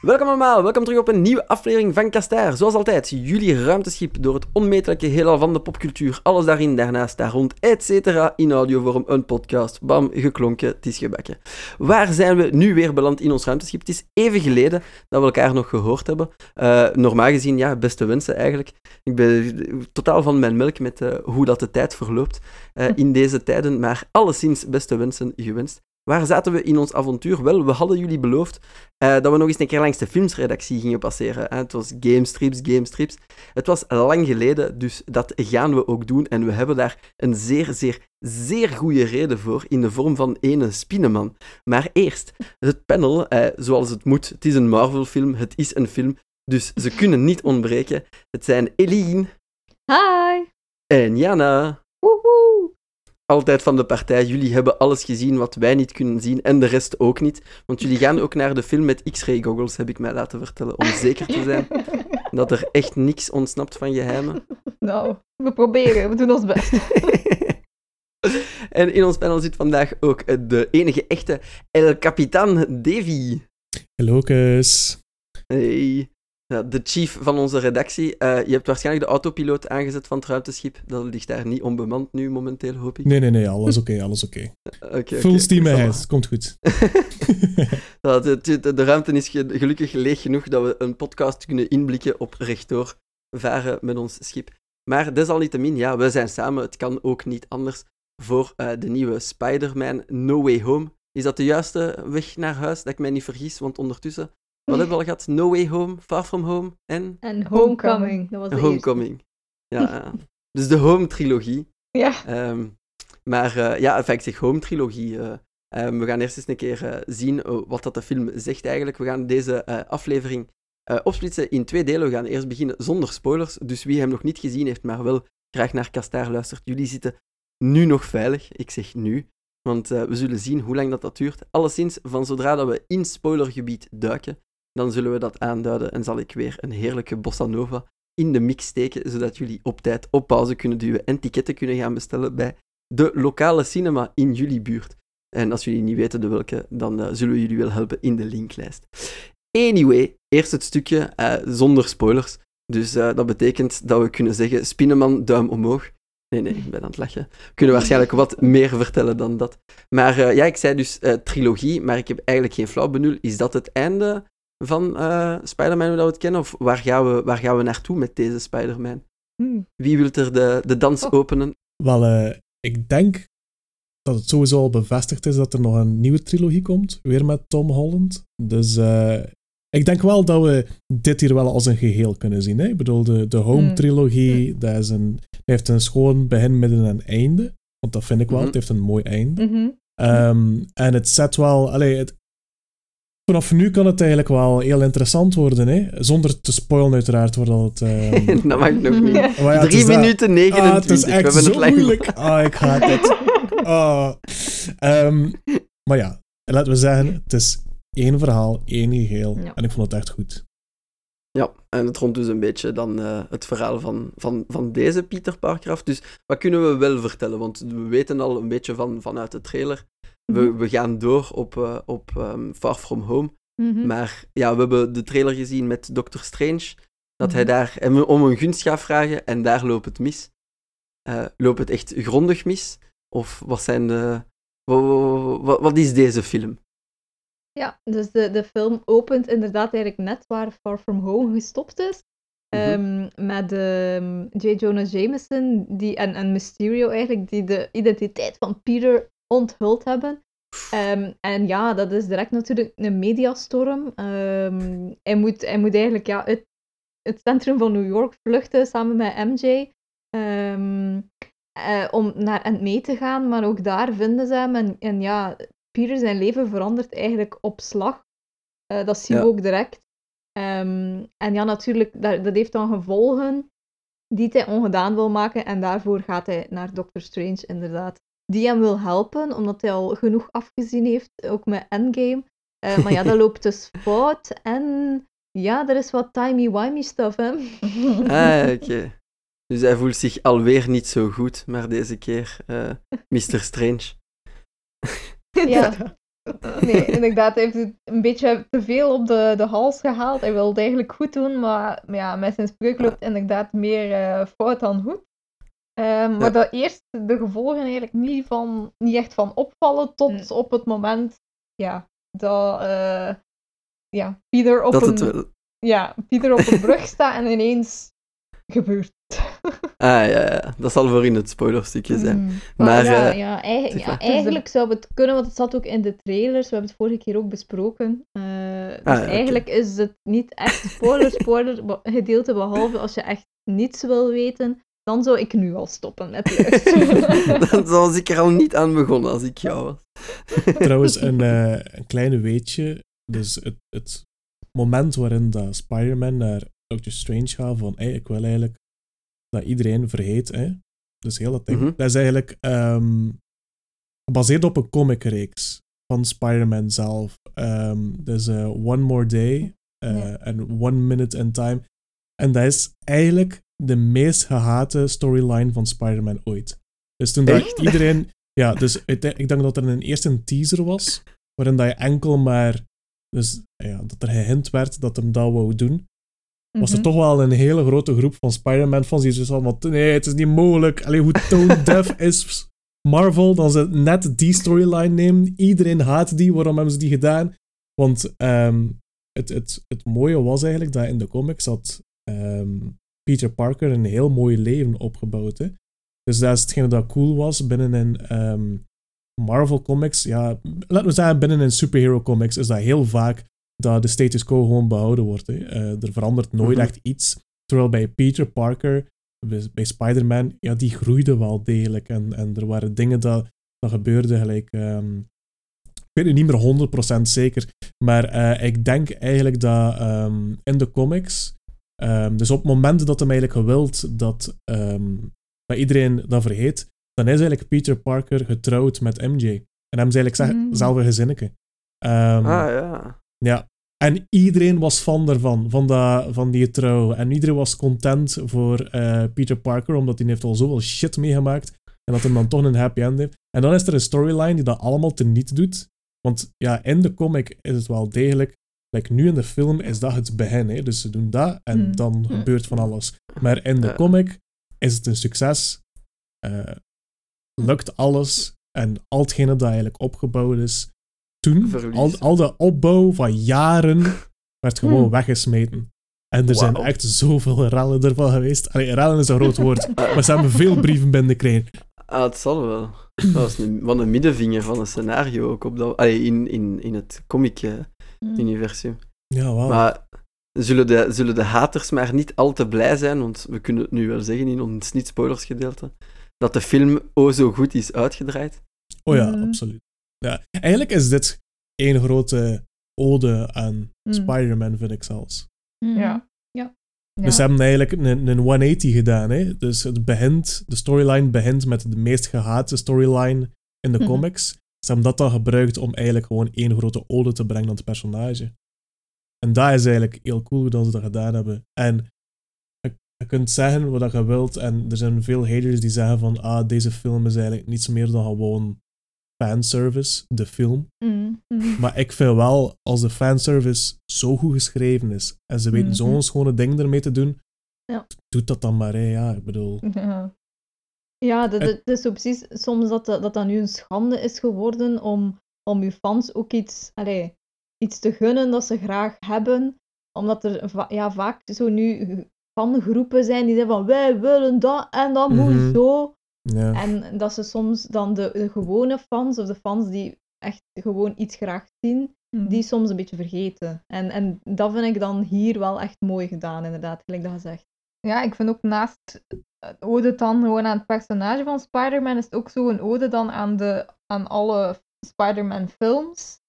Welkom allemaal, welkom terug op een nieuwe aflevering van Kastaar. Zoals altijd, jullie ruimteschip door het onmetelijke heelal van de popcultuur. Alles daarin, daarnaast, daar rond, et cetera. In audiovorm, een podcast. Bam, geklonken, het is gebakken. Waar zijn we nu weer beland in ons ruimteschip? Het is even geleden dat we elkaar nog gehoord hebben. Uh, normaal gezien, ja, beste wensen eigenlijk. Ik ben totaal van mijn melk met uh, hoe dat de tijd verloopt uh, in deze tijden. Maar alleszins beste wensen gewenst. Waar zaten we in ons avontuur? Wel, we hadden jullie beloofd uh, dat we nog eens een keer langs de filmsredactie gingen passeren. Hè. Het was gamestrips, gamestrips. Het was lang geleden, dus dat gaan we ook doen. En we hebben daar een zeer, zeer, zeer goede reden voor in de vorm van ene Spinneman. Maar eerst, het panel, uh, zoals het moet. Het is een Marvel-film, het is een film, dus ze kunnen niet ontbreken. Het zijn Eline. Hi. En Jana altijd van de partij. Jullie hebben alles gezien wat wij niet kunnen zien en de rest ook niet. Want jullie gaan ook naar de film met X-ray goggles, heb ik mij laten vertellen, om zeker te zijn dat er echt niks ontsnapt van geheimen. Nou, we proberen, we doen ons best. en in ons panel zit vandaag ook de enige echte El Capitan Davy. Hallo, kus. Hey. Ja, de chief van onze redactie. Uh, je hebt waarschijnlijk de autopiloot aangezet van het ruimteschip. Dat ligt daar niet onbemand nu momenteel, hoop ik. Nee, nee, nee, alles oké, okay, alles oké. Okay. okay, Full steam ahead, komt goed. ja, de, de, de, ruimte is gelukkig leeg genoeg dat we een podcast kunnen inblikken op rechtdoor varen met ons schip. Maar desalniettemin, ja, we zijn samen. Het kan ook niet anders voor uh, de nieuwe Spider-Man No Way Home. Is dat de juiste weg naar huis, dat ik mij niet vergis? Want ondertussen wat hebben we al gehad? No Way Home, Far From Home en... En Homecoming. Dat was de Homecoming. Ja, dus de Home-trilogie. Ja. Um, maar uh, ja, enfin, ik zeg Home-trilogie. Uh, um, we gaan eerst eens een keer uh, zien wat dat de film zegt eigenlijk. We gaan deze aflevering opsplitsen in twee delen. We gaan eerst beginnen zonder spoilers. Dus wie hem nog niet gezien heeft, maar wel graag naar Kastaar luistert, jullie zitten nu nog veilig. Ik zeg nu. Want we zullen zien hoe lang dat, dat duurt. Alleszins, van zodra dat we in spoilergebied duiken, dan zullen we dat aanduiden en zal ik weer een heerlijke bossa nova in de mix steken, zodat jullie op tijd op pauze kunnen duwen en ticketten kunnen gaan bestellen bij de lokale cinema in jullie buurt. En als jullie niet weten de welke, dan uh, zullen we jullie wel helpen in de linklijst. Anyway, eerst het stukje uh, zonder spoilers. Dus uh, dat betekent dat we kunnen zeggen: Spinneman, duim omhoog. Nee, nee, ik ben aan het lachen. We kunnen waarschijnlijk wat meer vertellen dan dat. Maar ja, ik zei dus trilogie, maar ik heb eigenlijk geen flauw benul. Is dat het einde van uh, Spider-Man, hoe dat we het kennen? Of waar gaan we, waar gaan we naartoe met deze Spider-Man? Hmm. Wie wil er de, de dans oh. openen? Wel, uh, ik denk dat het sowieso al bevestigd is dat er nog een nieuwe trilogie komt, weer met Tom Holland. Dus uh, ik denk wel dat we dit hier wel als een geheel kunnen zien. Hè? Ik bedoel, de, de Home-trilogie, hmm. dat is een, heeft een schoon begin, midden en einde. Want dat vind ik wel, mm -hmm. het heeft een mooi einde. Mm -hmm. um, en het zet wel, allee, het, Vanaf nu kan het eigenlijk wel heel interessant worden, hè? zonder te spoilen uiteraard. Wordt het, uh... dat mag nog niet. Ja, 3 minuten 29, ah, het is echt we hebben het moeilijk. Ah, ik haat het. Ah. Um, maar ja, laten we zeggen, het is één verhaal, één geheel. Ja. En ik vond het echt goed. Ja, en het rond dus een beetje dan uh, het verhaal van, van, van deze Peter Parker af. Dus wat kunnen we wel vertellen? Want we weten al een beetje van, vanuit de trailer we, mhm. we gaan door op, uh, op um, Far From Home. Mm-hmm. Maar ja, we hebben de trailer gezien met Doctor Strange. Dat hij daar hem om een gunst gaat vragen en daar loopt het mis. Uh, loopt het echt grondig mis? Of wat zijn de. Wat, wat, is deze film? Ja, dus de, de film opent inderdaad eigenlijk net waar Far From Home gestopt is. Um, met um, J. Jonah Jameson die, en, en Mysterio eigenlijk, die de identiteit van Peter onthuld hebben. Um, en ja, dat is direct natuurlijk een mediastorm. Um, hij, moet, hij moet eigenlijk ja, uit het centrum van New York vluchten samen met MJ. Um, ehm, uh, om naar en mee te gaan, maar ook daar vinden ze hem. En, en ja, Peter zijn leven verandert eigenlijk op slag. Uh, dat zien we ook direct. en ja, natuurlijk, dat, dat heeft dan gevolgen die hij ongedaan wil maken. En daarvoor gaat hij naar Doctor Strange, inderdaad die hem wil helpen, omdat hij al genoeg afgezien heeft, ook met Endgame. Uh, maar ja, dat loopt dus fout. En ja, er is wat timey-wimey stuff, hè. ah, oké. Dus hij voelt zich alweer niet zo goed, maar deze keer uh, Mr. Strange. ja. Nee, inderdaad, hij heeft het een beetje te veel op de, de hals gehaald. Hij wilde eigenlijk goed doen, maar ja, met zijn spreuk loopt inderdaad meer uh, fout dan goed. Um, maar dat eerst de gevolgen eigenlijk niet, van, niet echt van opvallen tot op het moment ja, dat uh, ja, Pieter op dat een, ja, Pieter op een brug staat en ineens gebeurt. ah ja, ja, dat zal voor in het spoilerstukje zijn. Mm. Maar, ja, uh, ja, eigenlijk, ja, eigenlijk zou het kunnen, want het zat ook in de trailers. We hebben het vorige keer ook besproken. Uh, dus ah, eigenlijk is het niet echt spoiler, spoiler gedeelte, behalve als je echt niets wil weten. Dan zou ik nu al stoppen met luisteren. dan was ik er al niet aan begonnen als ik jou was. Trouwens, een, uh, een kleine weetje. Dus het, het moment waarin dat Spider-Man naar Doctor Strange gaat van hey, ik wil eigenlijk dat iedereen vergeet. Hè? Dus heel dat ding. Mhm. Dat is eigenlijk um, gebaseerd op een comicreeks van Spider-Man zelf. Um, dus uh, One More Day uh, en One Minute in Time. En dat is eigenlijk de meest gehate storyline van Spider-Man ooit. Dus toen dacht iedereen... Ja, dus ik, denk dat er een eerste een teaser was, waarin dat je enkel maar... Dus ja, dat er gehint werd dat hem dat wou doen was er mhm. toch wel een hele grote groep van Spider-Man-fans die zoiets van, nee, het is niet mogelijk. Alleen hoe tone deaf is Marvel dan ze net die storyline nemen. Iedereen haat die, waarom hebben ze die gedaan? Want um, het, het, het mooie was eigenlijk dat in de comics had um, Peter Parker een heel mooi leven opgebouwd. Hè? Dus dat is hetgene dat cool was binnen een um, Marvel comics. Ja, laten we zeggen, binnen een superhero comics is dat heel vaak dat de status quo gewoon behouden wordt. Hè. Uh, er verandert nooit mhm. echt iets. Terwijl bij Peter Parker, bij Spider-Man, ja, die groeide wel degelijk. En, en er waren dingen dat, dat gebeurden gelijk... Um, ik weet het niet meer 100% zeker. Maar uh, ik denk eigenlijk dat um, in de comics... Um, dus op momenten dat hem eigenlijk gewild dat, dat iedereen dat vergeet, dan is eigenlijk Peter Parker getrouwd met MJ. En hem is eigenlijk mm. zelf een gezinnetje. ah ja. Ja, en iedereen was fan ervan, van, dat, van die trouw. En iedereen was content voor uh, Peter Parker, omdat hij heeft al zoveel shit meegemaakt. En dat hij dan toch een happy end heeft. En dan is er een storyline die dat allemaal teniet doet. Want ja, in de comic is het wel degelijk. Like, nu in de film is dat het begin. Hè? Dus ze doen dat en hmm. dan hmm. gebeurt van alles. Maar in de comic is het een succes. Uh, lukt alles. En al hetgene dat eigenlijk opgebouwd is, toen, al, al de opbouw van jaren, werd gewoon hmm. weggesmeten. En er zijn echt zoveel rellen ervan geweest. Allee, rellen is een groot woord, maar ze hebben veel brieven binnengekregen. Ah, het zal wel. Dat was een, van een middenvinger van een scenario ook op dat, allee, in, in, in het comic-universum. Hmm. ja, wow. Maar zullen de, zullen de haters maar niet al te blij zijn, want we kunnen het nu wel zeggen in ons niet-spoilers gedeelte, dat de film o zo goed is uitgedraaid? Oh ja, hmm. absoluut. Ja, eigenlijk is dit één grote ode aan mm. Spider-Man, vind ik zelfs. Mm. Ja. ja. Dus ze hebben eigenlijk een, een 180 gedaan. Hè? Dus het begint, de storyline begint met de meest gehate storyline in de mhm. comics. Ze hebben dat dan gebruikt om eigenlijk gewoon één grote ode te brengen aan het personage. En dat is eigenlijk heel cool dat ze dat gedaan hebben. En je kunt zeggen wat je wilt, en er zijn veel haters die zeggen van ah, deze film is eigenlijk niets meer dan gewoon fanservice, de film. Mm, mm. Maar ik vind wel, als de fanservice zo goed geschreven is en ze weten mm zo'n schone ding ermee te doen, ja. doet dat dan maar, hè. ja, ik bedoel... Ja, ja dat, dat, is zo precies soms dat, dat dat nu een schande is geworden om, om je fans ook iets, allez, iets te gunnen dat ze graag hebben, omdat er ja, vaak zo nu fangroepen zijn die zeggen van wij willen dat en dat moet mhm. zo. Ja. En dat ze soms dan de, de, gewone fans, of de fans die echt gewoon iets graag zien, mm. die soms een beetje vergeten. En, en dat vind ik dan hier wel echt mooi gedaan, inderdaad, gelijk dat gezegd. Ja, ik vind ook naast ode dan gewoon aan het personage van Spider-Man, is het ook zo een ode dan aan, de, aan alle Spider-Man films.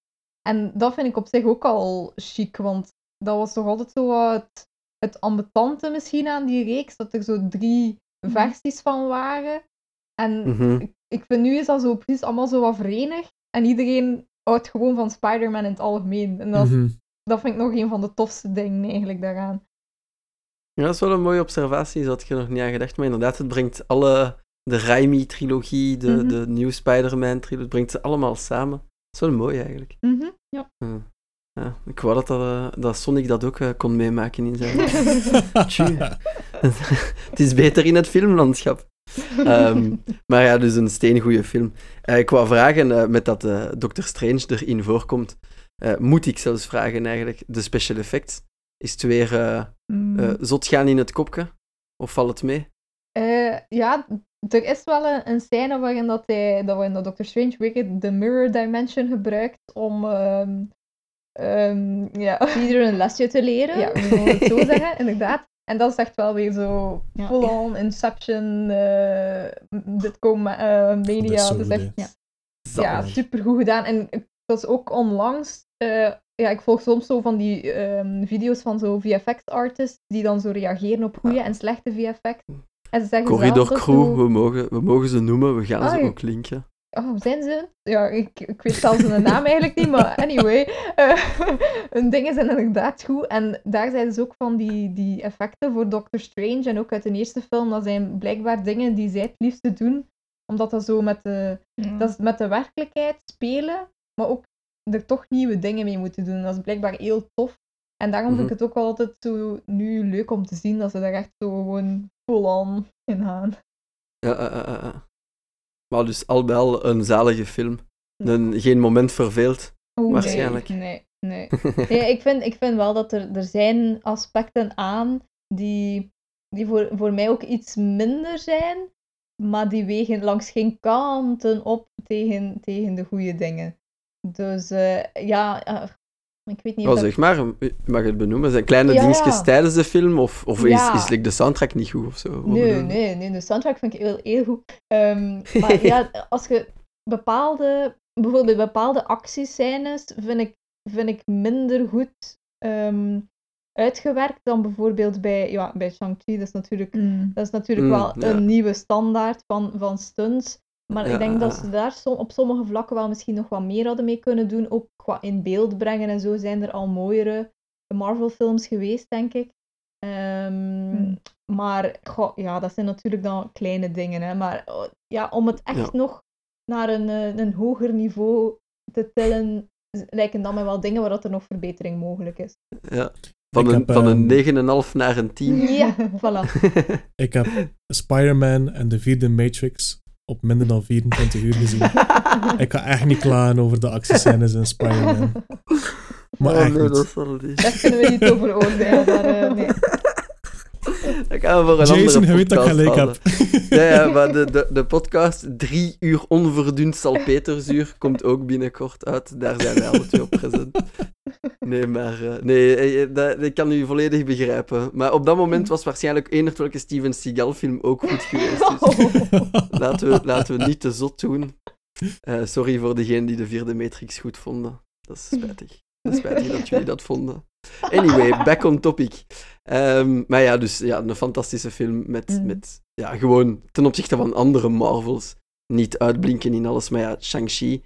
En dat vind ik op zich ook al chic, want dat was toch altijd zo het, het ambetante misschien aan die reeks, dat er zo drie mm. versies van waren. En mhm. ik, vind nu is dat zo precies allemaal zo wat verenigd. En iedereen houdt gewoon van Spider-Man in het algemeen. En dat, mhm. dat vind ik nog een van de tofste dingen eigenlijk daaraan. Ja, dat is wel een mooie observatie, dat had je nog niet aan gedacht. Maar inderdaad, het brengt alle... De Raimi-trilogie, de, mm de New Spider-Man-trilogie, het brengt ze allemaal samen. is wel mooi eigenlijk. Mhm, ja. Ja, ik wou dat, dat, eh, dat Sonic dat ook eh, kon meemaken in zijn. Het is beter in het filmlandschap. Ehm, maar ja, dus een steengoede film. Eh, ik wou vragen, met dat Doctor Strange erin voorkomt, moet ik zelfs vragen eigenlijk, de special effects, is het weer Mm. eh, zot gaan in het kopje? Of valt het mee? Eh, ja, er is wel een, een scène waarin, dat hij, dat waarin dat Doctor Strange Wicked de Mirror Dimension gebruikt om ehm, ehm, ja. iedereen een lesje te leren. Ja, we zullen het zo zeggen, inderdaad. En dat is echt wel weer zo Ja. full-on Inception, eh dit komen eh, Dat is media. Dus echt, ja, ja, supergoed gedaan. En ik- dat is ook onlangs. eh, ja, ik volg soms zo van die ehm, video's van zo VFX-artists die dan zo reageren op goede en slechte VFX. En ze zeggen Corridor Crew, zo- we mogen, we mogen ze noemen, we gaan Ah, ze ja. ook linken. Oh, zijn ze? Ja, ik, ik weet zelfs hun naam eigenlijk niet, maar anyway. eh, hun dingen zijn inderdaad goed. En daar zijn dus ook van die, die effecten voor Doctor Strange en ook uit de eerste film, dat zijn blijkbaar dingen die zij het liefste doen. Omdat dat zo met de, dat is met de werkelijkheid spelen, maar ook er toch nieuwe dingen mee moeten doen. Dat is blijkbaar heel tof. En daarom vind ik het ook wel altijd zo nu leuk om te zien dat ze daar echt zo gewoon full-on in gaan. Ja, eh, eh, eh. Maar dus al bij al een zalige film. Een, geen moment verveeld. Waarschijnlijk. Nee, nee. nee. Ja, ik, vind, ik vind wel dat er, er zijn aspecten aan die, die voor, voor mij ook iets minder zijn, maar die wegen langs geen kanten op tegen, tegen de goede dingen. Dus eh, ja, eh, ik weet niet Wel dat- zeg maar, je mag het benoemen. Zijn kleine Ja, dingetjes ja. tijdens de film? Of, of Ja. is, is like, de soundtrack niet goed of zo? Wat Nee, nee, nee, de soundtrack vind ik heel, heel goed. Ehm, maar ja, als je bepaalde, bijvoorbeeld bepaalde actiescènes vind ik, vind ik minder goed ehm, uitgewerkt dan bijvoorbeeld bij, ja, bij Shang-Chi. Dat is natuurlijk, Mm. dat is natuurlijk Mm, wel ja. een nieuwe standaard van, van stunts. Maar Ja, ik denk dat ze daar som- op sommige vlakken wel misschien nog wat meer hadden mee kunnen doen. Ook qua in beeld brengen en zo zijn er al mooiere Marvel-films geweest, denk ik. Ehm, Hmm. Maar goh, ja, dat zijn natuurlijk dan kleine dingen. Hè. Maar oh, ja, om het echt Ja. nog naar een, eh, een hoger niveau te tillen, lijken dan mij wel dingen waar dat er nog verbetering mogelijk is. Ja. Van, Ik een, heb, van ehm, een 9,5 naar een 10. Ja, voilà. Ik heb Spider-Man en de vierde Matrix op minder dan 24 uur gezien. Ik ga echt niet klagen over de actiescènes in Spider-Man. Maar oh echt nee, niet. dat niet. Daar kunnen we niet over oordelen. Maar, eh, nee. Dat gaan we voor een Jason, je weet dat ik gelijk heb. Ja, ja, maar de, de, de podcast Drie uur onverdund salpeterzuur komt ook binnenkort uit. Daar zijn wij alle twee op present. Nee, maar... eh, nee, eh, eh, dat, ik kan u volledig begrijpen. Maar op dat moment was waarschijnlijk eender welke Steven Seagal film ook goed geweest. Dus laten, we, laten we niet te zot doen. Sorry voor degenen die de vierde Matrix goed vonden. Dat is spijtig. Dat is spijtig dat jullie dat vonden. Anyway, back on topic. Ehm, maar ja, dus ja, een fantastische film met, Mm. met ja, gewoon ten opzichte van andere Marvels niet uitblinken in alles. Maar ja, Shang-Chi,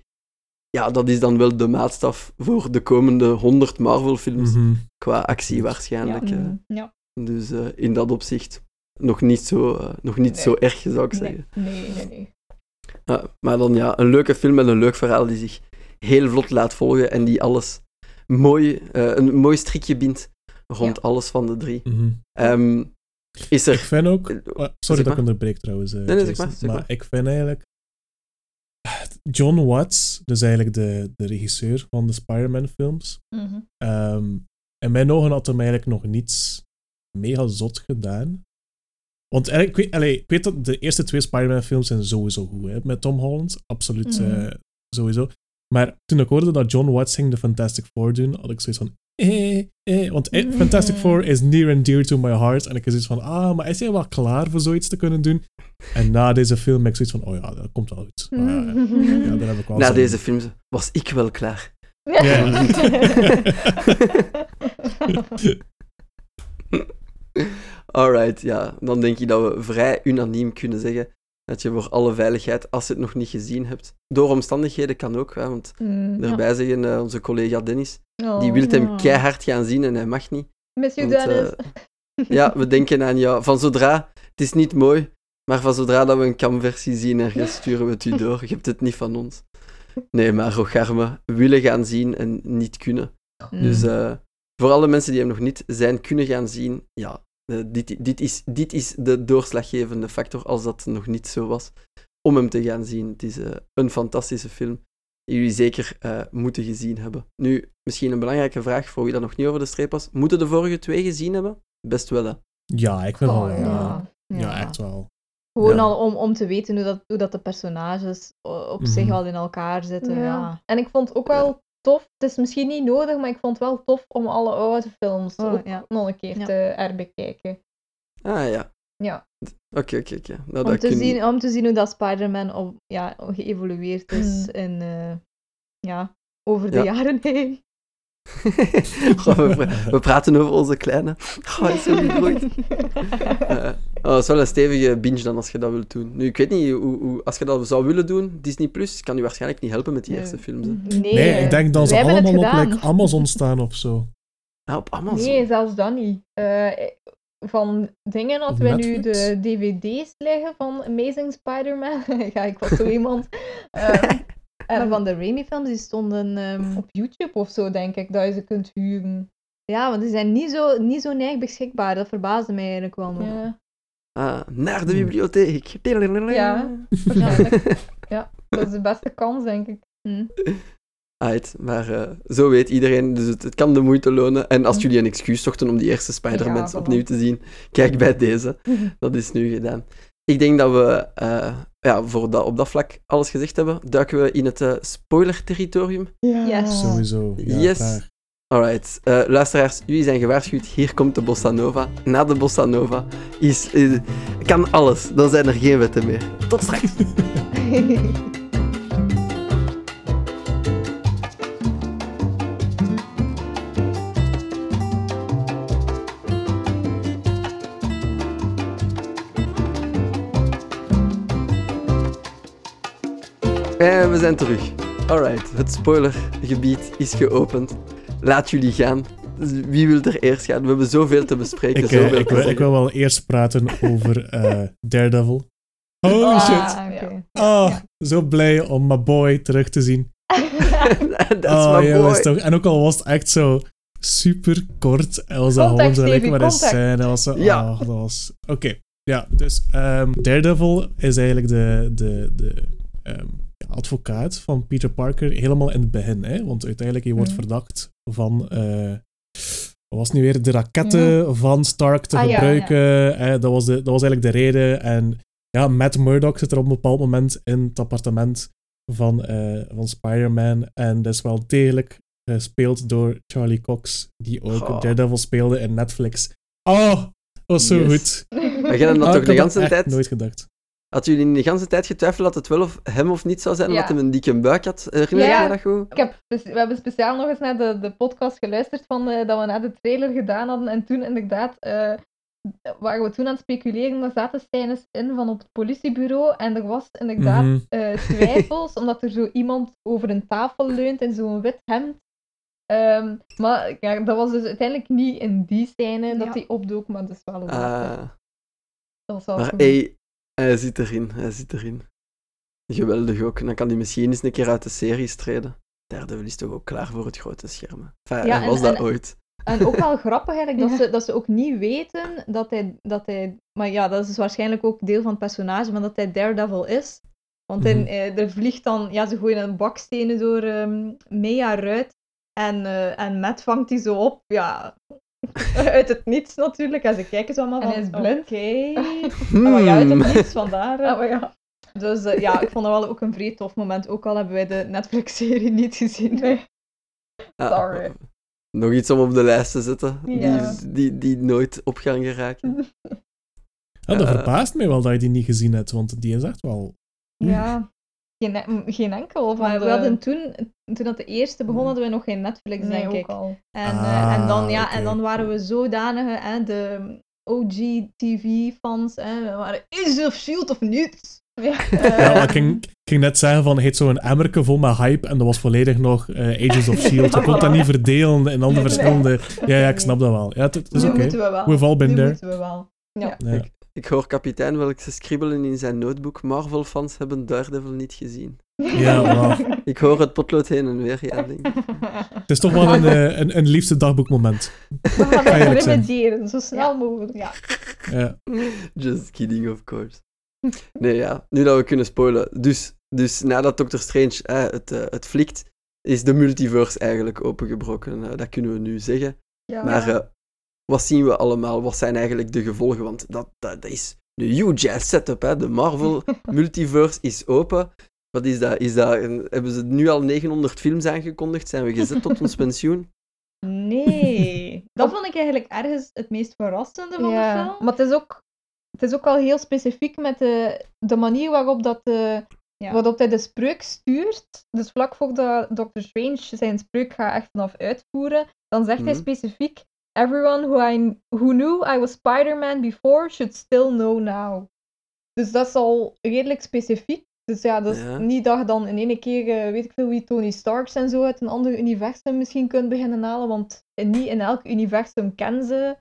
ja, dat is dan wel de maatstaf voor de komende 100 Marvel-films Mhm. qua actie waarschijnlijk. Ja. eh. Mm, ja. Dus eh, in dat opzicht nog niet zo, eh, nog niet Nee. zo erg, zou ik zeggen. Nee, nee, nee. Ja, maar dan ja, een leuke film en een leuk verhaal die zich heel vlot laat volgen en die alles mooi, eh, een mooi strikje bindt rond alles van de drie. Mhm. Ehm, is Ik er... vind ook... Eh, zeg sorry dat maar. ik onderbreek trouwens, eh, Nee, nee, zeg Jason. maar, zeg maar maar. ik vind eigenlijk... John Watts, dus eigenlijk de, de regisseur van de Spider-Man films, ehm, in mijn ogen had hem eigenlijk nog niets mega zot gedaan. Want eigenlijk, ik, weet, allee, ik weet dat de eerste twee Spider-Man films zijn sowieso goed, hè, met Tom Holland. Absoluut, Mhm. eh, sowieso. Maar toen ik hoorde dat John Watts ging de Fantastic Four doen, had ik zoiets van... Eh, eh, want eh. Fantastic Four is near and dear to my heart. En ik had zoiets van, ah, maar is hij wel klaar voor zoiets te kunnen doen? En na deze film heb ik zoiets van, oh ja, dat komt wel goed. Ah, ja, ja, daar heb ik wel Na zin deze in. films was ik wel klaar. Ja. Alright, ja. Dan denk ik dat we vrij unaniem kunnen zeggen dat je voor alle veiligheid, als je het nog niet gezien hebt, door omstandigheden kan ook, hè, want Mm, ja. daarbij zeggen eh, onze collega Dennis, Oh. die wil hem keihard gaan zien en hij mag niet. You, Want, Dennis. Ja, we denken aan jou. Van zodra, het is niet mooi, maar van zodra dat we een camversie zien ergens, sturen we het u door. Je hebt het niet van ons. nee, maar Rogarme willen gaan zien en niet kunnen. Mm. Dus eh, voor alle mensen die hem nog niet zijn kunnen gaan zien, ja, eh, dit, dit, is, dit is de doorslaggevende factor als dat nog niet zo was, om hem te gaan zien. Het is eh, een fantastische film die jullie zeker eh, moeten gezien hebben. Nu, misschien een belangrijke vraag voor wie dat nog niet over de streep was. Moeten de vorige twee gezien hebben? Best wel, hè? Ja, ik vind wel. Oh, ja. ja. Ja, echt wel. Gewoon Ja. al om, om te weten hoe dat, hoe dat de personages op zich Mhm. al in elkaar zitten. Ja. Ja. En ik vond ook wel tof. Het is misschien niet nodig, maar ik vond het wel tof om alle oude films Oh, ook ja. nog een keer Ja. te herbekijken. Ah ja. Ja. Oké, oké, oké. Nou, Om, te kun- zien, om te zien hoe dat Spider-Man op- ja, geëvolueerd is Mm. in, eh, ja, over de Ja. jaren heen. Goh, we, pra- we praten over onze kleine. Oh, hij is zo gegroeid. Eh, oh, dat is wel een stevige binge dan als je dat wilt doen. Nu, ik weet niet, hoe, hoe, als je dat zou willen doen, Disney Plus kan je waarschijnlijk niet helpen met die eerste films. Hè. Nee, Nee, ik denk dat ze wij hebben het allemaal op like, Amazon staan of zo. Ah, op Amazon. Nee, zelfs dat niet. Eh, van dingen hadden wij nu de dvd's liggen van Amazing Spider-Man. ja, ik was zo iemand. Ehm, Maar en van de Raimi-films die stonden... ehm, op YouTube of zo, denk ik, dat je ze kunt huren. ja, want die zijn niet zo, niet zo neig beschikbaar. Dat verbaasde mij eigenlijk wel nog. Ja, Ah, naar de bibliotheek. Ja. waarschijnlijk. ja, dat is de beste kans, denk ik. Hm. Uit, maar eh, zo weet iedereen, dus het, het kan de moeite lonen. En als Hm. jullie een excuus zochten om die eerste Spider-Mans Ja, voilà. opnieuw te zien, kijk bij deze. Dat is nu gedaan. Ik denk dat we eh, ja, voor dat, op dat vlak alles gezegd hebben. Duiken we in het eh, spoiler-territorium. Ja. Yes. Sowieso. Ja, Yes. graag. Alright, eh, luisteraars, jullie zijn gewaarschuwd. Hier komt de Bossa Nova. Na de Bossa Nova is, kan alles. Dan zijn er geen wetten meer. Tot straks. En we zijn terug. Alright, het spoilergebied is geopend. Laat jullie gaan. Wie wil er eerst gaan? We hebben zoveel te bespreken. Ik, eh, zoveel ik, te wil, ik wil wel eerst praten over eh, Daredevil. Holy Ah, shit. Oh, zo blij om my boy terug te zien. That's oh, my ja, boy. is toch, en ook al was het echt zo super kort. En was dat gewoon Context, zo lekker maar een scène. Dat was zo, Ja. oh, dat was... Oké, ja. Dus ehm, Daredevil is eigenlijk de, de, de ehm, ja, advocaat van Peter Parker helemaal in het begin. Hè? Want uiteindelijk, je wordt Mhm. verdacht van... eh, wat was het nu weer? De raketten van Stark te Ah, ja, gebruiken. hè, dat, was de, dat was eigenlijk de reden. En ja, Matt Murdock zit er op een bepaald moment in het appartement van, eh, van Spider-Man. En dat is wel degelijk gespeeld door Charlie Cox, die ook. Daredevil speelde in Netflix. Oh, dat was zo Yes. goed. Jij hebt dat Ah, toch ik de echt tijd... nooit gedacht. Had jullie de ganse tijd getwijfeld dat het wel of hem of niet zou zijn, Ja. omdat hij een dikke buik had? Herinner Ja. je dat goed? Ik heb, we hebben speciaal nog eens naar de, de podcast geluisterd van, eh, dat we net de trailer gedaan hadden. En toen inderdaad eh, waren we toen aan het speculeren. Er zaten scènes in van op het politiebureau. En er was inderdaad Mhm. eh, twijfels, omdat er zo iemand over een tafel leunt in zo'n wit hemd. Ehm, maar ja, dat was dus uiteindelijk niet in die scène dat Ja. hij opdook, maar dat is wel ook Ah, Dat was wel maar hey, hij zit erin, hij zit erin. Geweldig ook. Dan kan hij misschien eens een keer uit de series treden. Daredevil is toch ook klaar voor het grote scherm. Enfin, Ja, en- was dat en- ooit. En ook wel grappig eigenlijk, dat, Ja. ze, dat ze ook niet weten dat hij, dat hij... Maar ja, dat is dus waarschijnlijk ook deel van het personage, maar dat hij Daredevil is. Want hij, Mhm. eh, er vliegt dan... Ja, ze gooien een bakstenen door ehm Mea Ruit. En, eh, en Matt vangt die zo op, ja... uit het niets natuurlijk. En ze kijken zo allemaal En van... hij is blind. Oké. Hmm. Maar ja, uit het niets, vandaar. Ah, maar ja. Dus eh, ja, ik vond dat wel ook een vrij tof moment. Ook al hebben wij de Netflix-serie niet gezien. Nee. Ah, Sorry. Nog iets om op de lijst te zetten, Ja. die, die, die nooit op gaan geraken. Ja, dat Eh. verbaast mij wel dat je die niet gezien hebt, want die is echt wel... Ja. Geen, en- geen enkel van Maar de... we hadden toen, toen dat de eerste begon, Hmm. hadden we nog geen Netflix, nee, denk ook ik. al. En, eh, en, dan, Ah, ja, en dan waren we zodanige, hè, de OG-TV-fans, hè, we waren, is of Shield of niet? Ja. Eh, Ja, ik ging, ik ging net zeggen van, heet zo'n emmerke vol met hype en dat was volledig nog eh, Agents of S.H.I.E.L.D. Je kon dat niet verdelen in Nee. verschillende... Ja, ja, ik snap dat wel. Ja, het, het is oké. moeten we wel. We've all been nu there. moeten we wel. Ja. Ja. Ik hoor kapitein Welkse skribbelen in zijn notebook. Marvel-fans hebben Daredevil niet gezien. Ja, wauw. Ik hoor het potlood heen en weer gaan, denk ik. Het is toch wel een, eh, een, een liefste dagboekmoment. We gaan Ga het remediëren, zo snel mogelijk. Ja. Ja. Just kidding, of course. Nee, ja. Nu dat we kunnen spoilen. Dus, dus nadat Doctor Strange eh, het, het flikt, is de multiverse eigenlijk opengebroken. Eh, dat kunnen we nu zeggen. Ja. Maar eh, wat zien we allemaal? Wat zijn eigenlijk de gevolgen? Want dat, dat, dat is een huge ass setup. Hè? De Marvel multiverse is open. Wat is dat? Is dat een- hebben ze nu al 900 films aangekondigd? Zijn we gezet tot ons pensioen? Nee. Dat vond ik eigenlijk ergens het meest verrassende van de film. Maar het is ook, het is ook wel heel specifiek met de, de manier waarop, dat de, Ja. waarop hij de spreuk stuurt. Dus vlak voordat Doctor Strange zijn spreuk gaat echt vanaf uitvoeren, dan zegt hij Mhm. specifiek: Everyone who, I, who knew I was Spider-Man before should still know now. Dus dat is al redelijk specifiek. Dus ja, dat is Ja. niet dat je dan in één keer, eh, weet ik veel wie, Tony Starks en zo uit een ander universum misschien kunt beginnen halen, want niet in elk universum kennen ze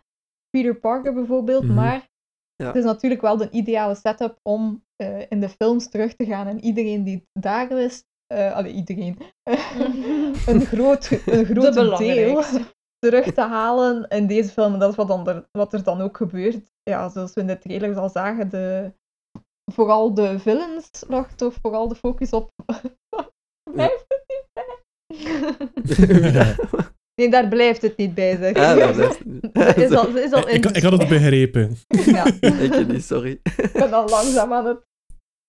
Peter Parker bijvoorbeeld, Mhm. maar Ja. het is natuurlijk wel de ideale setup om eh, in de films terug te gaan en iedereen die daar is, eh allee, iedereen, een groot, een groot deel. Terug te halen in deze film. En dat is wat, dan er, wat er dan ook gebeurt. Ja, zoals we in de trailers al zagen, de, vooral de villains lag toch vooral de focus op. Blijft het niet bij? Ja. Nee, daar blijft het niet bij, zeg. Ah, dat blijft- is al, is al Ik, ik had het begrepen. Ja, Ik niet, sorry. ik ben al langzaam aan het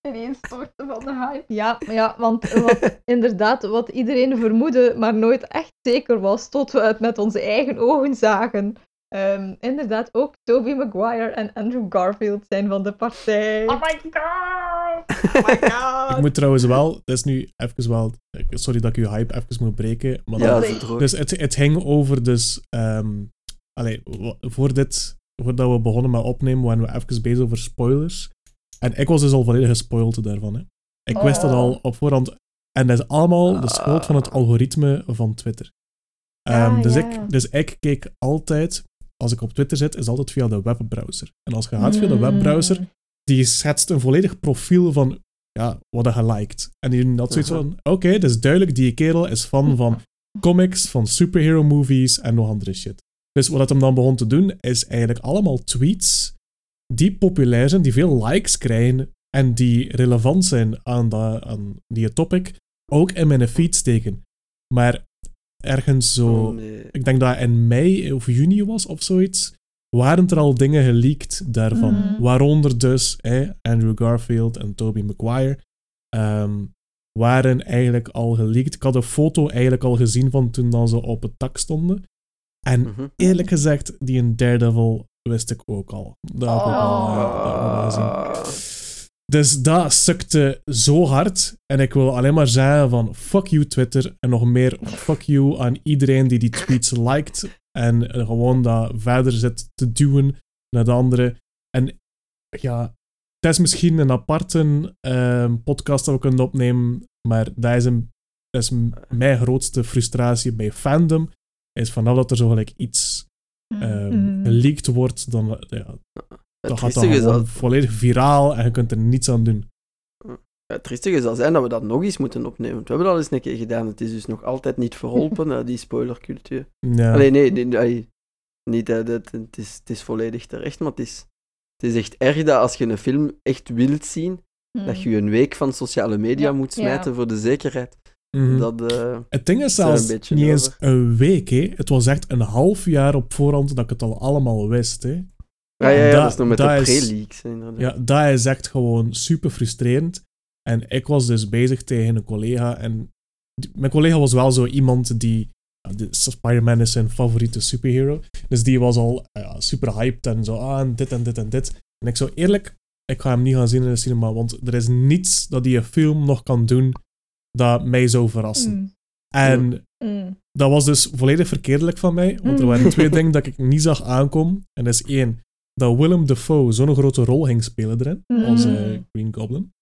ineenstorten van de hype. Ja, ja, want wat, inderdaad, wat iedereen vermoedde, maar nooit echt zeker was, tot we het met onze eigen ogen zagen. Ehm, inderdaad, ook Tobey Maguire en Andrew Garfield zijn van de partij. Oh my god! Oh my god! Ik moet trouwens wel, dat is nu even wel, sorry dat ik uw hype even moet breken, maar Ja, dat- dus het, het ging over dus, ehm allee, voor dit, voordat we begonnen met opnemen, waren we even bezig over spoilers. En ik was dus al volledig gespoild daarvan. Hè. Ik wist dat Oh. al op voorhand. En dat is allemaal de schuld van het Ah. algoritme van Twitter. Ehm, Ah, dus, ja. ik, dus ik keek altijd, als ik op Twitter zit, is altijd via de webbrowser. En als je gaat via de webbrowser, Mm. die schetst een volledig profiel van ja, wat je liked. En die had zoiets van, oké, het is duidelijk, die kerel is fan van comics, van superhero movies en nog andere shit. Dus wat hem dan begon te doen, is eigenlijk allemaal tweets die populair zijn, die veel likes krijgen en die relevant zijn aan, dat, aan die topic, ook in mijn feed steken. Maar ergens zo, Oh, nee. ik denk dat in mei of juni was of zoiets, waren er al dingen geleakt daarvan. Mhm. Waaronder dus hè, Andrew Garfield en Tobey Maguire. ehm, waren eigenlijk al geleakt. Ik had een foto eigenlijk al gezien van toen dan ze op het dak stonden. En Mhm. eerlijk gezegd, die in Daredevil wist ik ook al. Dat heb ik ook al, eh, dat heb ik al gezien. Dus dat sukte zo hard. En ik wil alleen maar zeggen van fuck you Twitter. En nog meer fuck you aan iedereen die die tweets liked. En eh, gewoon dat verder zit te duwen naar de andere. En ja, het is misschien een aparte ehm, podcast dat we kunnen opnemen. Maar dat is, een, dat is mijn grootste frustratie bij fandom. Is vanaf dat er zo gelijk iets ehm Mhm. Geleakt wordt, dan ja, Het dat gaat dan gewoon zal, volledig viraal en je kunt er niets aan doen. het triestige zal zijn dat we dat nog eens moeten opnemen. Want we hebben dat al eens een keer gedaan. Het is dus nog altijd niet verholpen, die spoilercultuur. Ja. Allee, nee, nee, nee, niet, dat, het, is, het is volledig terecht, maar het is, het is echt erg dat als je een film echt wilt zien, dat je je een week van sociale media Ja, moet smijten voor de zekerheid. Mhm. Dat, eh, het ding is zelfs een niet eens een week. Hè. Het was echt een half jaar op voorhand dat ik het al allemaal wist. Hè. ja, ja, ja, dat- dat is nog met de pre-leaks. inderdaad. Ja, dat is echt gewoon super frustrerend. En ik was dus bezig tegen een collega. En die- mijn collega was wel zo iemand die. ja, Spider-Man is zijn favoriete superhero. Dus die was al ja, super hyped en zo. Ah, en dit en dit en dit. En ik zou eerlijk, ik ga hem niet gaan zien in de cinema. Want er is niets dat die film nog kan doen dat mij zou verrassen. Mm. En Mm. dat was dus volledig verkeerdelijk van mij. Want er Mm. waren twee dingen dat ik niet zag aankomen. En dat is één, dat Willem Dafoe zo'n grote rol ging spelen erin. Als eh, Green Goblin.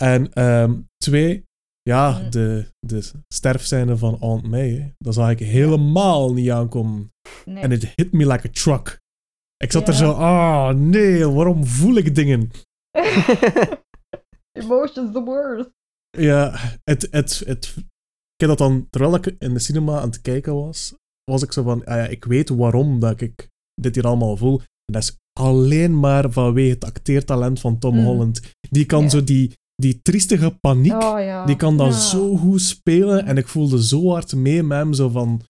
En ehm, twee, ja, Mm. de, de sterfscène van Aunt May. hè. Dat zag ik helemaal niet aankomen. Nee. En it hit me like a truck. Ik zat er zo, ah nee, waarom voel ik dingen? Emotions the worst. Ja, het, het, het, ik heb dat dan, terwijl ik in de cinema aan het kijken was, was ik zo van, ah ja, ik weet waarom dat ik dit hier allemaal voel. En dat is alleen maar vanwege het acteertalent van Tom Mm. Holland. Die kan Ja. zo die, die triestige paniek, Oh ja. die kan dat Ja. zo goed spelen. En ik voelde zo hard mee met hem, zo van...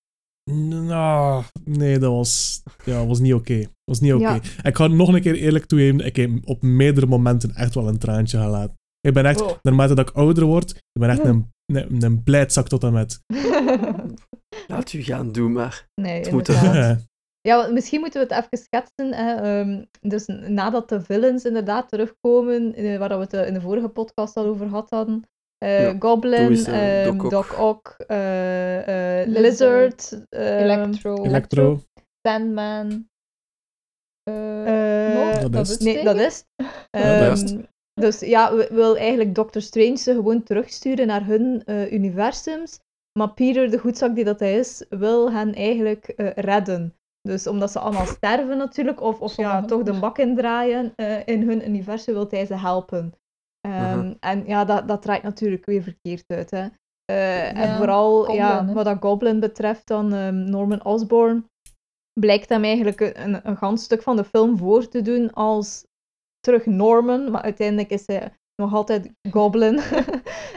Nou, nee, dat was, ja, was niet oké. Was niet oké. Ik ga nog een keer eerlijk toegeven, ik heb op meerdere momenten echt wel een traantje gelaten. Ik ben echt, Oh. naarmate dat ik ouder word, ik ben echt Ja. een, een, een blijdzak tot en met. Laat u gaan, doe maar. Nee, Het moet. Ja. Misschien moeten we het even schetsen. Hè. Ehm, dus nadat de villains inderdaad terugkomen, eh, waar we het eh, in de vorige podcast al over gehad hadden. eh, Ja, Goblin, is, eh, ehm, Doc Ock. Doc Ock, eh, eh, Lizard, ehm, Electro. Electro. Sandman. Dat is. Nee, dat is. Ja, dus ja, we wil eigenlijk Doctor Strange ze gewoon terugsturen naar hun eh, universums. Maar Peter, de goedzak die dat hij is, wil hen eigenlijk eh, redden. Dus omdat ze allemaal sterven natuurlijk, of, of ja, toch de bak indraaien eh, in hun universum, wil hij ze helpen. Ehm. En ja, dat, dat draait natuurlijk weer verkeerd uit. Hè. Eh, En vooral Goblin, ja, hè. wat dat Goblin betreft, dan ehm, Norman Osborn, blijkt hem eigenlijk een, een, een gans stuk van de film voor te doen als terug Norman, maar uiteindelijk is hij nog altijd Goblin.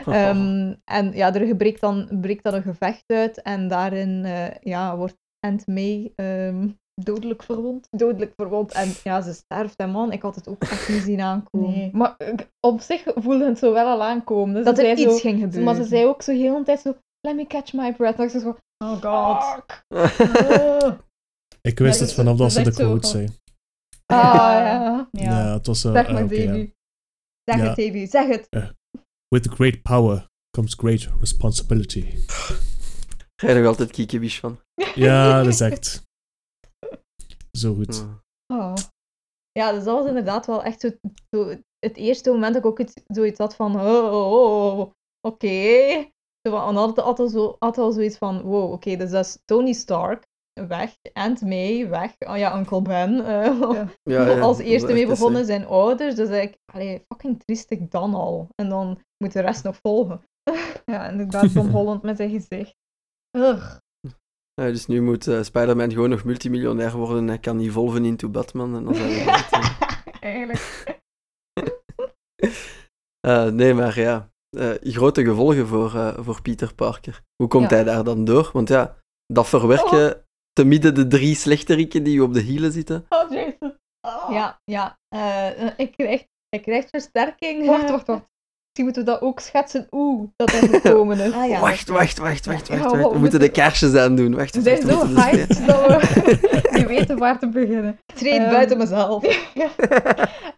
Ehm, en ja, er breekt dan, breekt dan een gevecht uit en daarin eh, ja, wordt Aunt May ehm, Dodelijk verwond. dodelijk verwond en ja, ze sterft. En man, ik had het ook echt niet zien aankomen. Nee. Maar eh, op zich voelde het zo wel al aankomen. Dus Dat ze er iets zo, ging gebeuren. Maar ze zei ook zo heel de tijd zo, let me catch my breath. En ik zo, oh god. Oh. Ik wist Ja, het vanaf dat dat ze de quote zei. Ah, Ja. ja. Ja, het was zo... Zeg maar, ja. Davy. Zeg Ja. het, Davy, zeg het. With great power comes great responsibility. Krijg je nog altijd kiekenwish van. Ja, dat is echt... Zo goed. Ja. Oh. Ja, dus dat was inderdaad wel echt zo, zo het eerste moment dat ik ook het, zoiets had van, oh, oh, oh, oké. En had had al, zo, had al zoiets van, wow, oké, dus dat is Tony Stark, weg, Aunt May, weg, oh ja, Uncle Ben, eh, Ja. Ja, ja, als eerste mee begonnen, zijn ouders, dus ik, allee, fucking triestig dan al. En dan moet de rest nog volgen. Ja, inderdaad, Tom Holland met zijn gezicht. Ugh. Ja, dus nu moet eh, Spider-Man gewoon nog multimiljonair worden. Hij kan evolven into Batman en dan zijn we het. Eigenlijk. Eh, nee, maar ja. eh, grote gevolgen voor, eh, voor Peter Parker. Hoe komt Ja. hij daar dan door? Want ja, dat verwerken te midden de drie slechteriken die op de hielen zitten. Oh, Jason. Oh. Ja, ja, eh, eh, ik, krijg, ik krijg versterking. Wacht, wacht, wacht. Misschien moeten we dat ook schetsen. Oeh, dat hij gekomen is. Ah, ja. wacht, wacht, wacht, wacht, Ja, wacht, we wacht. We moeten de kaarsjes aandoen. Wacht, We wacht, zijn wacht, zo hyped dat we niet weten waar te beginnen. treed Ehm, buiten mezelf.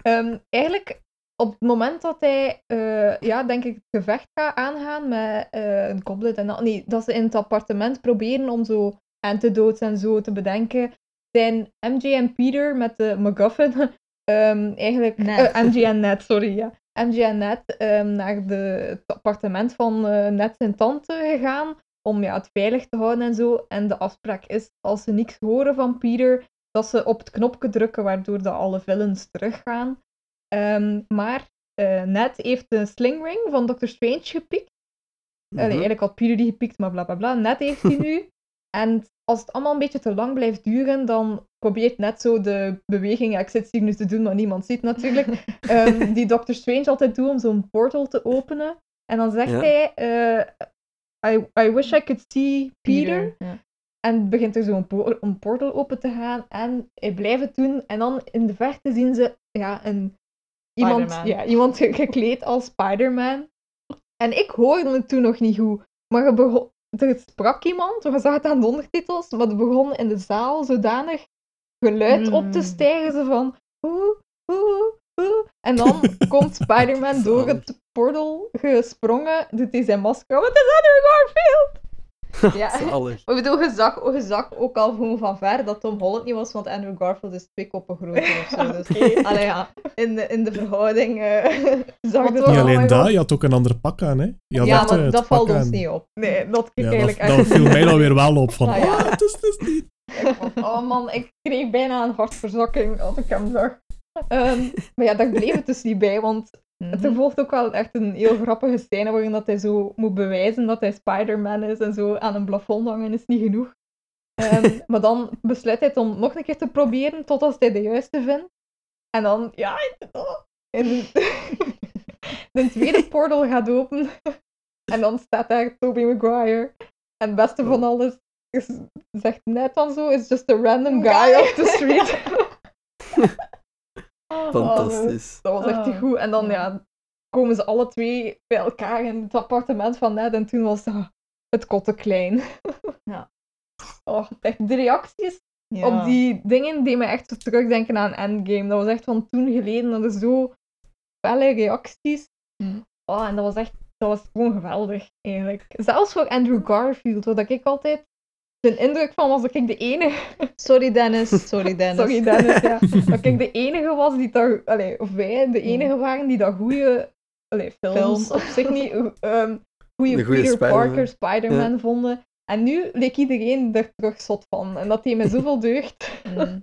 Ehm, eigenlijk, op het moment dat hij, eh, ja, denk ik, het gevecht gaat aangaan met eh, een goblet en dat, nee, dat ze in het appartement proberen om zo antidotes en zo te bedenken, zijn MJ en Peter met de MacGuffin ehm, eigenlijk... Ned. eh, MJ en Ned, sorry, ja. MJ en Ned ehm, naar de, het appartement van eh Ned zijn tante gegaan om ja, het veilig te houden en zo. En de afspraak is, als ze niks horen van Peter, dat ze op het knopje drukken, waardoor de alle villains teruggaan. Ehm, maar eh Ned heeft de slingring van Doctor Strange gepikt. Allee, Mhm. eigenlijk had Peter die gepikt, maar bla bla bla. Ned heeft die nu. En als het allemaal een beetje te lang blijft duren, dan probeert net zo de beweging, ik zit hier nu te doen, maar niemand ziet natuurlijk, ehm, die Doctor Strange altijd doet om zo'n portal te openen. En dan zegt Ja. hij, eh, I, I wish I could see Peter. Ja. En begint er zo'n po- een portal open te gaan en hij blijft het doen. En dan in de verte zien ze ja, een, iemand, ja, iemand ge- gekleed als Spider-Man. En ik hoorde het toen nog niet goed. Maar begon, er sprak iemand, we zagen het aan de ondertitels, maar er begon in de zaal zodanig geluid op te Mm. stijgen. Zo van oeh, oeh, oeh. En dan komt Spider-Man door het portal gesprongen, doet hij zijn masker. Het is Andrew Garfield! Ja. Zalig. Ik bedoel, je zag, je zag ook al gewoon van ver dat Tom Holland niet was, want Andrew Garfield is twee koppen groter of zo. Dus, allee, ja, in de, in de verhouding eh, zag het wel- Niet alleen dat, je had ook een ander pak aan, hè? Je had Ja, maar eh, dat valt ons niet op. Nee, dat kijk Ja, eigenlijk dat, echt dat viel mij dan weer wel op van, Ah, ja. het is, het is niet... Oh man, ik kreeg bijna een hartverzakking als ik hem zag. Ehm, maar ja, daar bleef het dus niet bij, want Mhm. er volgt ook wel echt een heel grappige scène waarin dat hij zo moet bewijzen dat hij Spider-Man is en zo aan een plafond hangen is niet genoeg. Ehm, maar dan besluit hij het om nog een keer te proberen tot als hij de juiste vindt. En dan, ja, in de tweede portal gaat open. En dan staat daar Tobey Maguire. En het beste van alles is, zegt net dan zo, is just a random guy off the street. Fantastisch. Dat was echt te Oh, goed. En dan ja. komen ze alle twee bij elkaar in het appartement van Ned. En toen was dat het kotte klein. Ja. Oh, echt, de reacties Ja. op die dingen die me echt zo terugdenken aan Endgame. Dat was echt van toen geleden. Dat is zo felle reacties. Hm. Oh, en dat was echt, dat was gewoon geweldig eigenlijk. Zelfs voor Andrew Garfield, dat ik altijd de indruk van was dat ik de enige Sorry Dennis, sorry Dennis. Sorry Dennis, ja. Dat ik de enige was die daar, allee, of wij de enige waren die dat goede allee, films, Films. op zich niet, ehm goede Peter. Parker, Spider-Man vonden. En nu leek iedereen er terug zot van. En dat deed me zoveel deugd. Mm.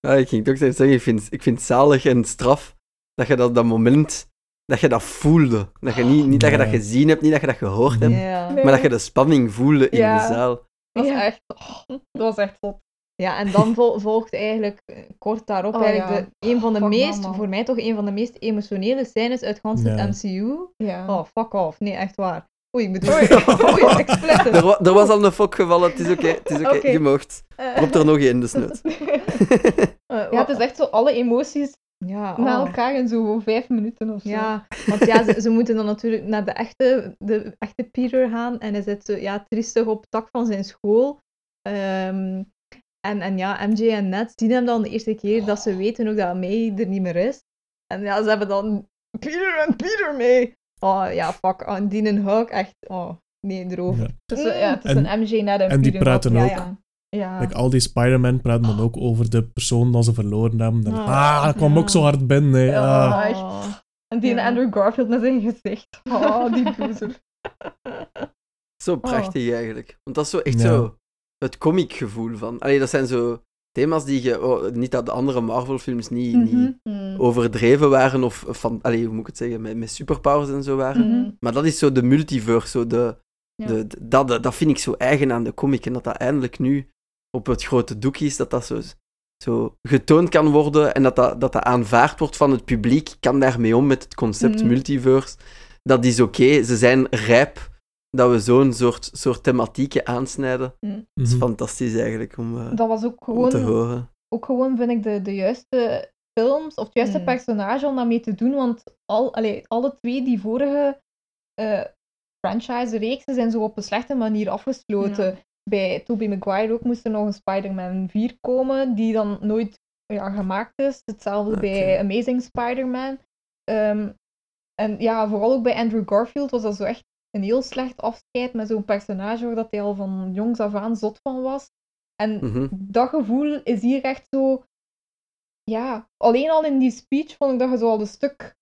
Ja, ik ging toch zeggen, ik vind, ik vind het zalig en straf dat je dat, dat moment, dat je dat voelde. Dat je niet, niet dat je dat gezien hebt, niet dat je dat gehoord hebt, Ja. Nee. maar dat je de spanning voelde in Ja. de zaal. Dat was Ja. echt, oh, dat was echt zot. Ja, en dan vol- volgt eigenlijk eh, kort daarop Oh, eigenlijk ja. de, een van de Fuck meest, mama. voor mij toch een van de meest emotionele scènes uit gans Ja. het MCU. Ja. Oh, fuck off. Nee, echt waar. Oei, ik bedoel... Oei. Oei. Er, wa- er was al een fok gevallen, het is oké, het is oké, je moogt. Drop er nog één, dus net. Eh, Ja, het is echt zo alle emoties Ja, na oh. elkaar in zo vijf minuten of zo. Ja, want ja, ze, ze moeten dan natuurlijk naar de echte, de echte Peter gaan. En hij zit zo, ja, triestig op het dak van zijn school. Ehm, en, en ja, MJ en Ned zien hem dan de eerste keer dat ze weten ook dat May er niet meer is. En ja, ze hebben dan Peter en Peter mee. Oh ja, fuck. En die een hug, echt, oh, nee, erover. Ja. Het is, ja, het is En- een MJ net en en die Peter praten ja, ook. Ja, ja. Like, al die Spider-Man praten dan ook over de persoon dat ze verloren hebben. Dan, Ah, ah, dat kwam ja. ook zo hard binnen. hè. Ja. Ah. echt. Oh. En die Ja. Andrew Garfield met zijn gezicht. Oh, die loser. Zo prachtig eigenlijk. Want dat is zo echt Ja. zo het comic gevoel van. Allee, dat zijn zo thema's die je. oh, niet dat de andere Marvel-films niet, niet Mhm. Mm. overdreven waren of van. Allee, hoe moet ik het zeggen? Met, met superpowers en zo waren. Mhm. Maar dat is zo de multiverse. Zo de, Ja. de, dat, dat vind ik zo eigen aan de comic. En dat dat eindelijk nu op het grote doek is. Dat dat zo, zo getoond kan worden. En dat dat, dat dat aanvaard wordt van het publiek. Kan daarmee om met het concept Mhm. multiverse. Dat is oké. Ze zijn rijp dat we zo'n soort, soort thematieken aansnijden. Dat is Mhm. fantastisch eigenlijk om, eh, Dat was ook om te gewoon, horen. ook gewoon, vind ik, de, de juiste films of het juiste Mm. personage om daarmee te doen. Want al, allee, alle twee die vorige eh, franchise-reeksen zijn zo op een slechte manier afgesloten. Ja. Bij Tobey Maguire ook moest er nog een Spider-Man 4 komen, die dan nooit ja, gemaakt is. Hetzelfde bij Amazing Spider-Man. Ehm, en ja, vooral ook bij Andrew Garfield was dat zo echt een heel slecht afscheid met zo'n personage waar dat hij al van jongs af aan zot van was. En Mhm. dat gevoel is hier echt zo. Ja, alleen al in die speech vond ik dat je zo al een stuk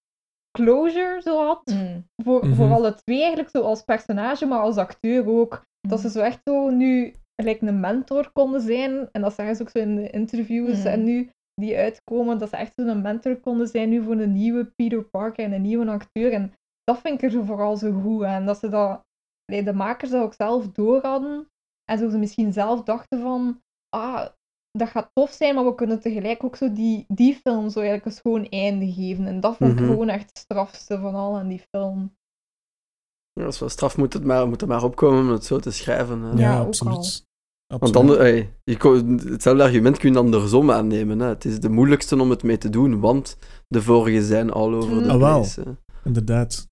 closure zo had. Mm. Voor, voor alle twee eigenlijk, zo als personage, maar als acteur ook. Dat ze Mhm. zo echt zo nu gelijk een mentor konden zijn. En dat zeggen ze ook zo in de interviews Mhm. en nu die uitkomen, dat ze echt zo'n mentor konden zijn nu voor een nieuwe Peter Parker en een nieuwe acteur. En dat vind ik er zo vooral zo goed aan. Dat ze dat, de makers dat ook zelf door hadden. En zo ze misschien zelf dachten van, ah, dat gaat tof zijn, maar we kunnen tegelijk ook zo die, die film zo eigenlijk een schoon einde geven. En dat vond ik Mhm. gewoon echt het strafste van al aan die film. Ja, is wel straf, moet het maar, moet er maar opkomen om het zo te schrijven. hè. Ja, absoluut. Want dan, hey, je kon- hetzelfde argument kun je andersom aannemen. Hè. Het is de moeilijkste om het mee te doen, want de vorige zijn all over the Ah, wel. place. hè. Inderdaad.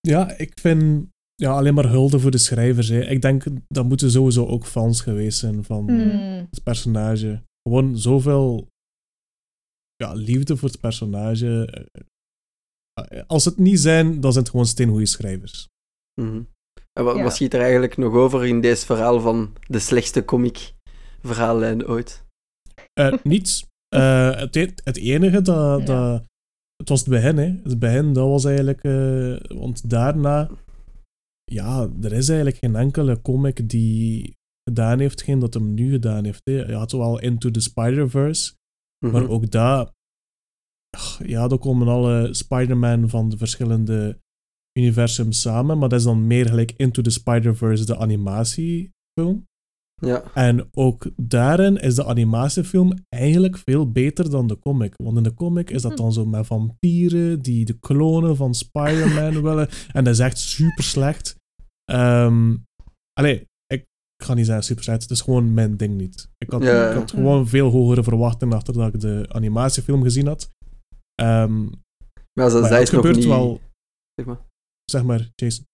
Ja, ik vind ja, alleen maar hulde voor de schrijvers. Hè. Ik denk dat moeten sowieso ook fans geweest zijn van Mm. het personage. Gewoon zoveel ja, liefde voor het personage. Als het niet zijn, dan zijn het gewoon steengoede schrijvers. Mhm. En wat, Ja. wat schiet er eigenlijk nog over in deze verhaal van de slechtste comic verhaallijn ooit? Eh, niets. Eh, het, e- het enige dat, Ja. dat. Het was het begin, hè. Het begin, dat was eigenlijk. eh, want daarna. Ja, er is eigenlijk geen enkele comic die gedaan heeft, geen dat hem nu gedaan heeft. Hè. Je had wel Into the Spider-Verse, Mhm. maar ook daar... Ja, daar komen alle Spider-Man van de verschillende universums samen, maar dat is dan meer gelijk Into the Spider-Verse, de animatiefilm. Ja. En ook daarin is de animatiefilm eigenlijk veel beter dan de comic. Want in de comic is dat dan zo met vampieren die de klonen van Spider-Man willen. En dat is echt super slecht. Ehm allee, ik ga niet zeggen super slecht. Het is gewoon mijn ding niet. Ik had, Ja, ja. ik had gewoon veel hogere verwachtingen achter dat ik de animatiefilm gezien had. Ehm, Maar zelfs maar ja, dat is nog gebeurt niet... wel, Zeg maar. zeg maar, Jason.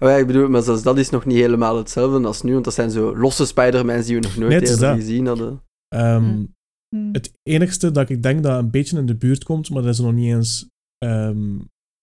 Oh ja, ik bedoel, maar zelfs dat is nog niet helemaal hetzelfde als nu, want dat zijn zo losse Spider-Mans die we nog nooit eerder dat. gezien hadden. Ehm, Mm. Hm. Het enigste dat ik denk dat een beetje in de buurt komt, maar dat is nog niet eens ehm,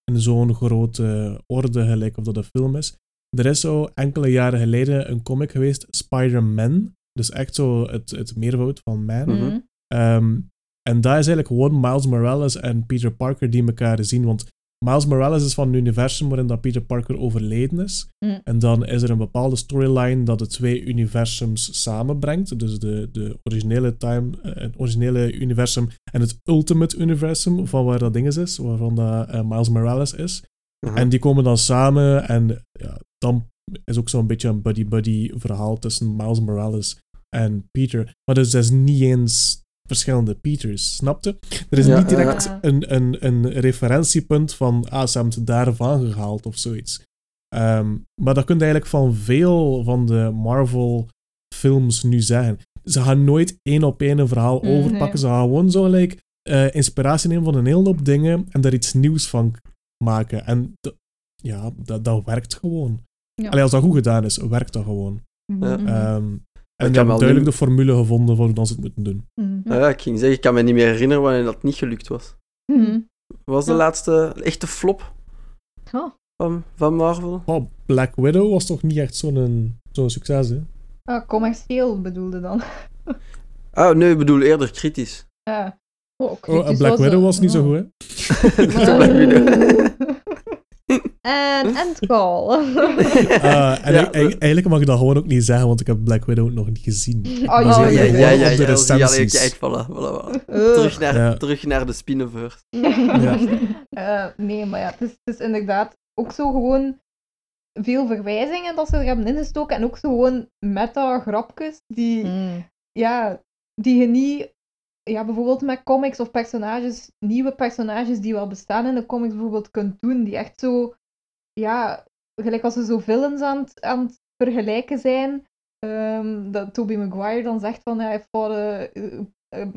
in zo'n grote orde gelijk of dat een film is. Er is zo enkele jaren geleden een comic geweest, Spider-Man. Dus echt zo het, het meervoud van man. Mhm. Mm. Ehm, en dat is eigenlijk gewoon Miles Morales en Peter Parker die elkaar zien. Want Miles Morales is van een universum waarin dat Peter Parker overleden is. Mm. En dan is er een bepaalde storyline dat de twee universums samenbrengt. Dus de, de originele time, eh, het originele universum en het ultimate universum van waar dat ding is, waarvan dat eh, Miles Morales is. Aha. En die komen dan samen en ja, dan is ook zo'n beetje een buddy-buddy verhaal tussen Miles Morales en Peter. Maar dus dat is niet eens verschillende Peters, snapte? Er is Ja, niet direct ja. een, een, een referentiepunt van, ah, ze hebben het daarvan gehaald of zoiets. Ehm, maar dat kun je eigenlijk van veel van de Marvel films nu zeggen. Ze gaan nooit één op één een verhaal Mm, overpakken. nee. Ze gaan gewoon zo gelijk eh, inspiratie nemen van een hele hoop dingen en daar iets nieuws van maken. En d- ja, dat, dat werkt gewoon. Ja. Allee, als dat goed gedaan is, werkt dat gewoon. Ja. Mhm. Ehm, en die hebben duidelijk de formule gevonden voor hoe ze het moeten doen. Ah ja, ik ging zeggen, ik kan me niet meer herinneren wanneer dat niet gelukt was. Wat was de Ja. laatste echte flop Oh. van, van Marvel? Oh, Black Widow was toch niet echt zo'n zo'n succes, hè? Ah, commercieel bedoelde dan. Ah, nee, ik bedoel eerder kritisch. Ja. Oh, Oh, kritisch Black was, Widow was niet zo oh. goed, hè? De Black Widow. En endcall. Ah, en Ja. ik- ik- eigenlijk mag ik dat gewoon ook niet zeggen, want ik heb Black Widow nog niet gezien. Oh, Oh, ja, ja, ja, op ja, de ja, recensies. voilà, voilà. Terug naar, Ja. terug naar de Spinnenverse. Eh, nee, maar ja, het is, het is inderdaad ook zo gewoon veel verwijzingen dat ze er hebben ingestoken. En ook zo gewoon meta-grapjes die, Mm. ja, die je niet... Ja, bijvoorbeeld met comics of personages, nieuwe personages die wel bestaan in de comics bijvoorbeeld kunt doen, die echt zo... Ja, gelijk als ze zo villains aan het, aan het vergelijken zijn. ehm, dat Tobey Maguire dan zegt van, hij fought a, a- a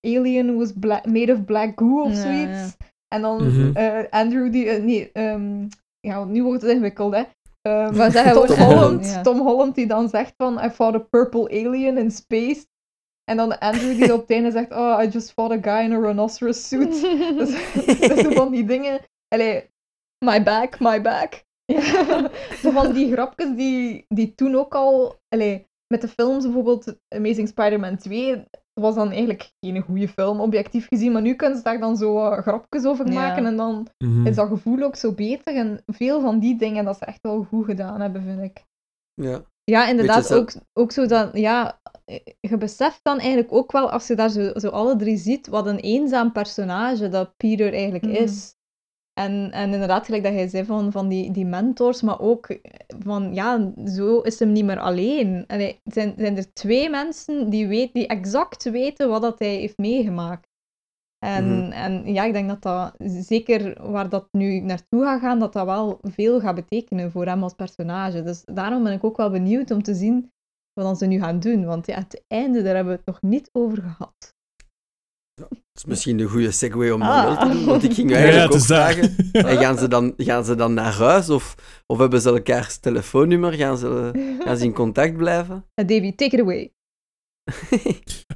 alien was made of black goo of Ja, zoiets. ja. En dan Mhm. eh, Andrew die... eh, nee, ehm, ja, nu wordt het ingewikkeld, hè. Ehm, Maar zeg gewoon Tom, Holland. Ja. Tom Holland die dan zegt van I fought a purple alien in space. En dan Andrew die op het einde zegt oh, I just fought a guy in a rhinoceros suit. dus, dus zo van die dingen. Allee, my back, my back. Ja. zo van die grapjes die, die toen ook al... Allee, met de films bijvoorbeeld Amazing Spider-Man 2 was dan eigenlijk geen goede film, objectief gezien. Maar nu kunnen ze daar dan zo eh, grapjes over Ja. maken en dan Mhm. is dat gevoel ook zo beter. En veel van die dingen dat ze echt wel goed gedaan hebben, vind ik. Ja. Ja, inderdaad. Ook, ook zo dat, ja, je beseft dan eigenlijk ook wel, als je daar zo, zo alle drie ziet, wat een eenzaam personage dat Peter eigenlijk Mhm. is. En, en inderdaad, gelijk dat jij zei van, van die, die mentors, maar ook van, ja, zo is hem niet meer alleen. En hij, zijn, zijn er twee mensen die, weet, die exact weten wat dat hij heeft meegemaakt. En, Mhm. en ja, ik denk dat dat, zeker waar dat nu naartoe gaat gaan, dat dat wel veel gaat betekenen voor hem als personage. Dus daarom ben ik ook wel benieuwd om te zien wat ze nu gaan doen. Want ja, het einde, daar hebben we het nog niet over gehad. Dat is misschien de goede segue om Ah. dat wel te doen, want ik ging eigenlijk ook vragen. En gaan ze, dan, gaan ze dan naar huis of, of hebben ze elkaars telefoonnummer? Gaan ze, gaan ze in contact blijven? Uh, Davy, take it away.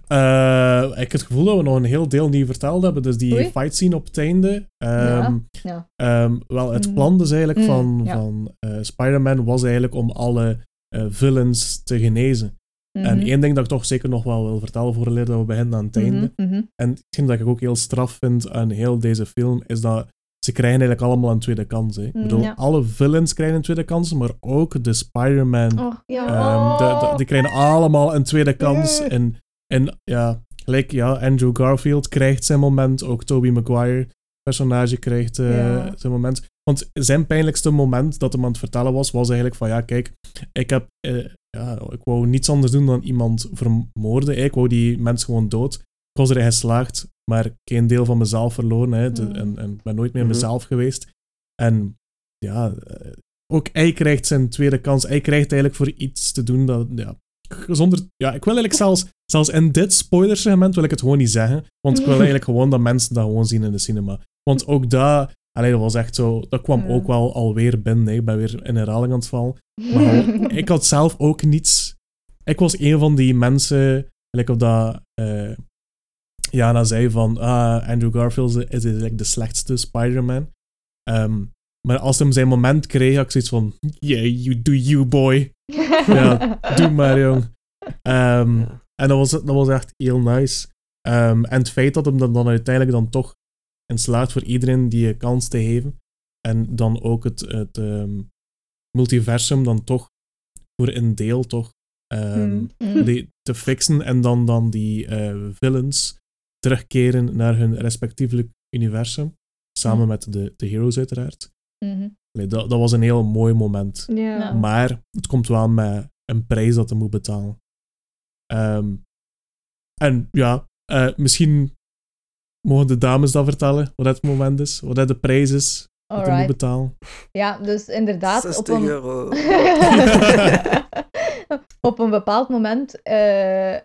Eh, ik heb het gevoel dat we nog een heel deel niet verteld hebben. Dus die Oei. fight scene op het einde. ehm, ja. ehm, wel, het Mhm. plan dus eigenlijk Mm, van, ja. van eh, Spider-Man was eigenlijk om alle eh, villains te genezen. En Mhm. één ding dat ik toch zeker nog wel wil vertellen voor dat we beginnen aan het einde. Mhm, mhm. En hetgeen dat ik ook heel straf vind aan heel deze film, is dat ze krijgen eigenlijk allemaal een tweede kans. Hè. Ik bedoel, ja. alle villains krijgen een tweede kans, maar ook de Spider-Man. Oh, ja. ehm, de, de- die krijgen allemaal een tweede kans. En, en ja, gelijk, ja, Andrew Garfield krijgt zijn moment. Ook Tobey Maguire, personage, krijgt eh, Ja. zijn moment. Want zijn pijnlijkste moment dat hem aan het vertellen was, was eigenlijk van, ja, kijk, ik heb... eh, ja, ik wou niets anders doen dan iemand vermoorden. hè. Ik wou die mens gewoon dood. Ik was erin geslaagd, maar geen deel van mezelf verloren. Hè. De- Mm. en, en ik ben nooit meer Mhm. mezelf geweest. En ja, eh, ook hij krijgt zijn tweede kans. Hij krijgt eigenlijk voor iets te doen dat, ja, zonder... Ja, ik wil eigenlijk zelfs, zelfs in dit spoilersegment wil ik het gewoon niet zeggen. Want ik wil eigenlijk gewoon dat mensen dat gewoon zien in de cinema. Want ook dat... Allee, dat was echt zo... Dat kwam Ja. ook wel alweer binnen. hè. Ik ben weer in herhaling aan het vallen. Maar ik had zelf ook niets. Ik was een van die mensen, gelijk op dat eh, Jana zei van ah, Andrew Garfield is, is eigenlijk de slechtste Spider-Man. Ehm, maar als hij zijn moment kreeg, had ik zoiets van yeah, you do you boy. Ja, doe maar jong. Ehm, Ja. En dat was, dat was echt heel nice. Ehm, en het feit dat hem dan, dan uiteindelijk dan toch in slaagt voor iedereen die een kans te geven. En dan ook het, het ehm, multiversum dan toch voor een deel toch ehm, Mm. die, te fixen. En dan, dan die eh, villains terugkeren naar hun respectievelijk universum. Samen Mm. met de, de heroes uiteraard. Mhm. Dat, dat was een heel mooi moment. Maar het komt wel met een prijs dat hij moet betalen. Ehm, en ja, eh, misschien mogen de dames dat vertellen, wat het moment is, wat het de prijs is hij moet betalen. Ja, dus inderdaad, op 60 een, euro. op een bepaald moment, eh,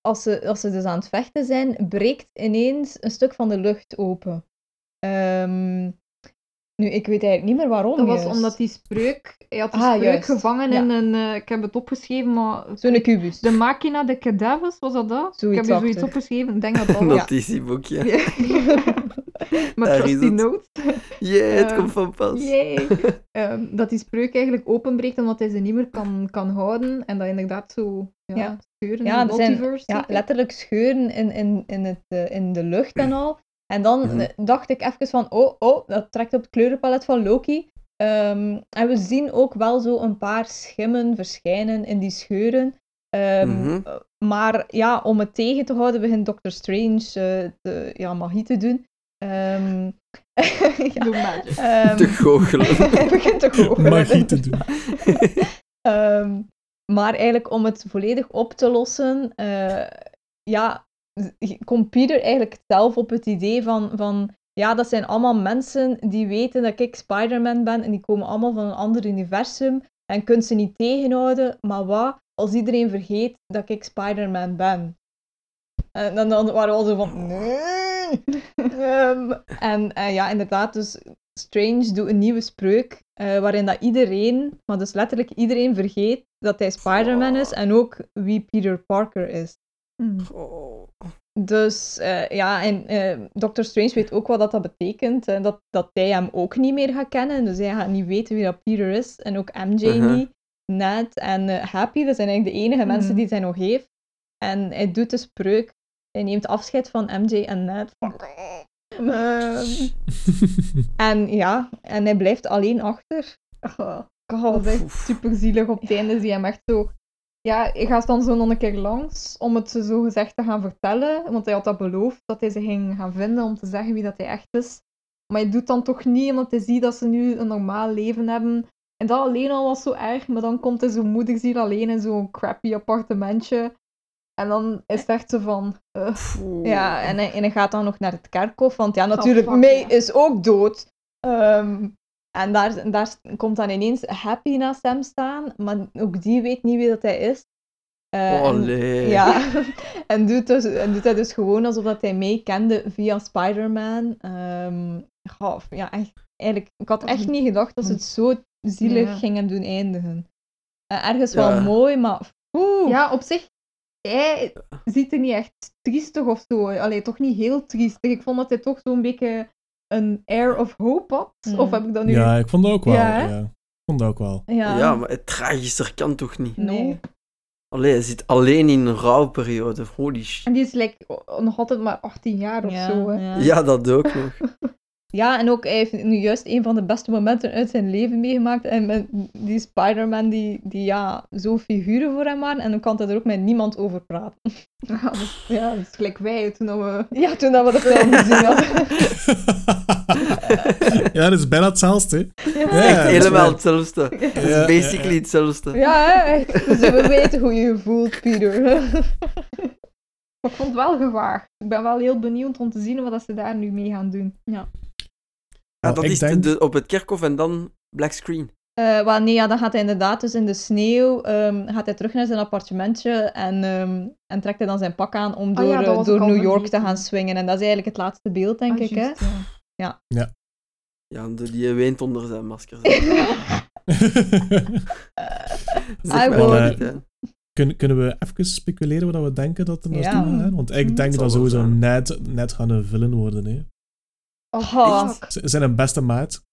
als, ze, als ze dus aan het vechten zijn, breekt ineens een stuk van de lucht open. Ehm, nu, ik weet eigenlijk niet meer waarom. Dat was juist. omdat die spreuk... Hij had die Ah, spreuk juist. gevangen Ja. in een... eh, ik heb het opgeschreven, maar... Zo'n kubus. De Machina de Cadavers, was dat dat? Zoiets ik heb hier zoiets opgeschreven. Ik denk dat dat was. Notitieboekje. Ja. Met Daar is trusty het. notes. Jee, het Eh, komt van pas. Yay. Ehm, dat die spreuk eigenlijk openbreekt omdat hij ze niet meer kan, kan houden. En dat inderdaad zo ja, Ja. scheuren Ja, in de er zijn multiverse. ja, letterlijk scheuren in, in, in, het, eh, in de lucht en al. En dan Mhm. eh, dacht ik even van, oh, oh, dat trekt op het kleurenpalet van Loki. Ehm, en we zien ook wel zo een paar schimmen verschijnen in die scheuren. Ehm, Mhm. eh, Maar ja, om het tegen te houden, begint Doctor Strange eh, de, ja, magie te doen. Ehm, ja, Doe magic. ehm, Te goochelen. hij begint te goochelen. Magie te doen. Ehm, maar eigenlijk om het volledig op te lossen, eh, ja, komt Peter eigenlijk zelf op het idee van, van, ja, dat zijn allemaal mensen die weten dat ik Spider-Man ben en die komen allemaal van een ander universum en kunt ze niet tegenhouden, maar wat als iedereen vergeet dat ik Spider-Man ben? En dan, dan waren we al zo van, nee. Ehm, en ja, inderdaad, dus Strange doet een nieuwe spreuk, eh, waarin dat iedereen, maar dus letterlijk iedereen vergeet dat hij Spider-Man is en ook wie Peter Parker is. Oh. Dus eh, ja, en eh Doctor Strange weet ook wat dat, dat betekent. En dat, dat hij hem ook niet meer gaat kennen. Dus hij gaat niet weten wie dat Peter is. En ook MJ Uh-huh. niet. Ned en eh, Happy, dat zijn eigenlijk de enige mensen Mhm. die hij nog heeft. En hij doet de spreuk. Hij neemt afscheid van MJ en Ned. Ehm, en ja, en hij blijft alleen achter. Oh, dat is super zielig op het einde. Zie je hem echt zo. Ja, hij gaat dan zo nog een keer langs om het zo gezegd te gaan vertellen. Want hij had dat beloofd dat hij ze ging gaan vinden om te zeggen wie dat hij echt is. Maar hij doet dan toch niet, omdat hij ziet dat ze nu een normaal leven hebben. En dat alleen al was zo erg, maar dan komt hij zo moederziel alleen in zo'n crappy appartementje. En dan is het echt zo van... eh, Ja, en hij, en hij gaat dan nog naar het kerkhof, want ja, natuurlijk, Oh, fuck, May ja. is ook dood. Ehm, en daar, daar komt dan ineens Happy naast hem staan, maar ook die weet niet wie dat hij is. Eh, en- Allee. ja, en doet, dus, en doet hij dus gewoon alsof dat hij May kende via Spider-Man. Ehm, goh, ja, echt, eigenlijk, ik had echt niet gedacht dat ze het zo zielig Ja. gingen doen eindigen. Eh, ergens Ja. wel mooi, maar... oeh. Ja, op zich, hij ziet er niet echt triestig of zo. Allee, toch niet heel triestig. Ik vond dat hij toch zo'n beetje een air of hope had. Mm. Of heb ik dat nu... Ja, ik vond dat ook wel. Ja? Ik vond dat ook wel. Ja, Ja, maar het tragischer kan toch niet? nee. Allee, hij zit alleen in een rouwperiode. Holy shit. En die is like, nog altijd maar 18 jaar of Ja, zo. Hè. ja. Ja, dat ook nog. ja, en ook hij heeft nu juist een van de beste momenten uit zijn leven meegemaakt. En met die Spider-Man die, die ja, zo figuren voor hem waren. En dan kan hij er ook met niemand over praten. Ja, dus, ja, is gelijk wij toen we... Ja, toen dat we de film gezien hadden. ja, dat is bijna hetzelfde. Ja. Ja, Echt helemaal hetzelfde. Het is Ja, basically hetzelfde. Ja, echt. Dus we weten hoe je je voelt, Peter. Maar ik vond het wel gewaagd. Ik ben wel heel benieuwd om te zien wat ze daar nu mee gaan doen. Ja, Nou, dat is denk- de, op het kerkhof en dan black screen. Eh, wel, nee, ja, dan gaat hij inderdaad dus in de sneeuw ehm, gaat hij terug naar zijn appartementje en, ehm, en trekt hij dan zijn pak aan om Ah door, ja, eh, door New York te gaan swingen. En dat is eigenlijk het laatste beeld, denk Ah, ik. Hè? ja. Ja, de- die weent onder zijn masker. Zeg maar niet, hè. Kun, kunnen we even speculeren wat we denken dat er naartoe Ja. gaat? Want ik Hm. denk dat sowieso net, net gaan een villain worden. Hè. Oh, zijn een beste maat.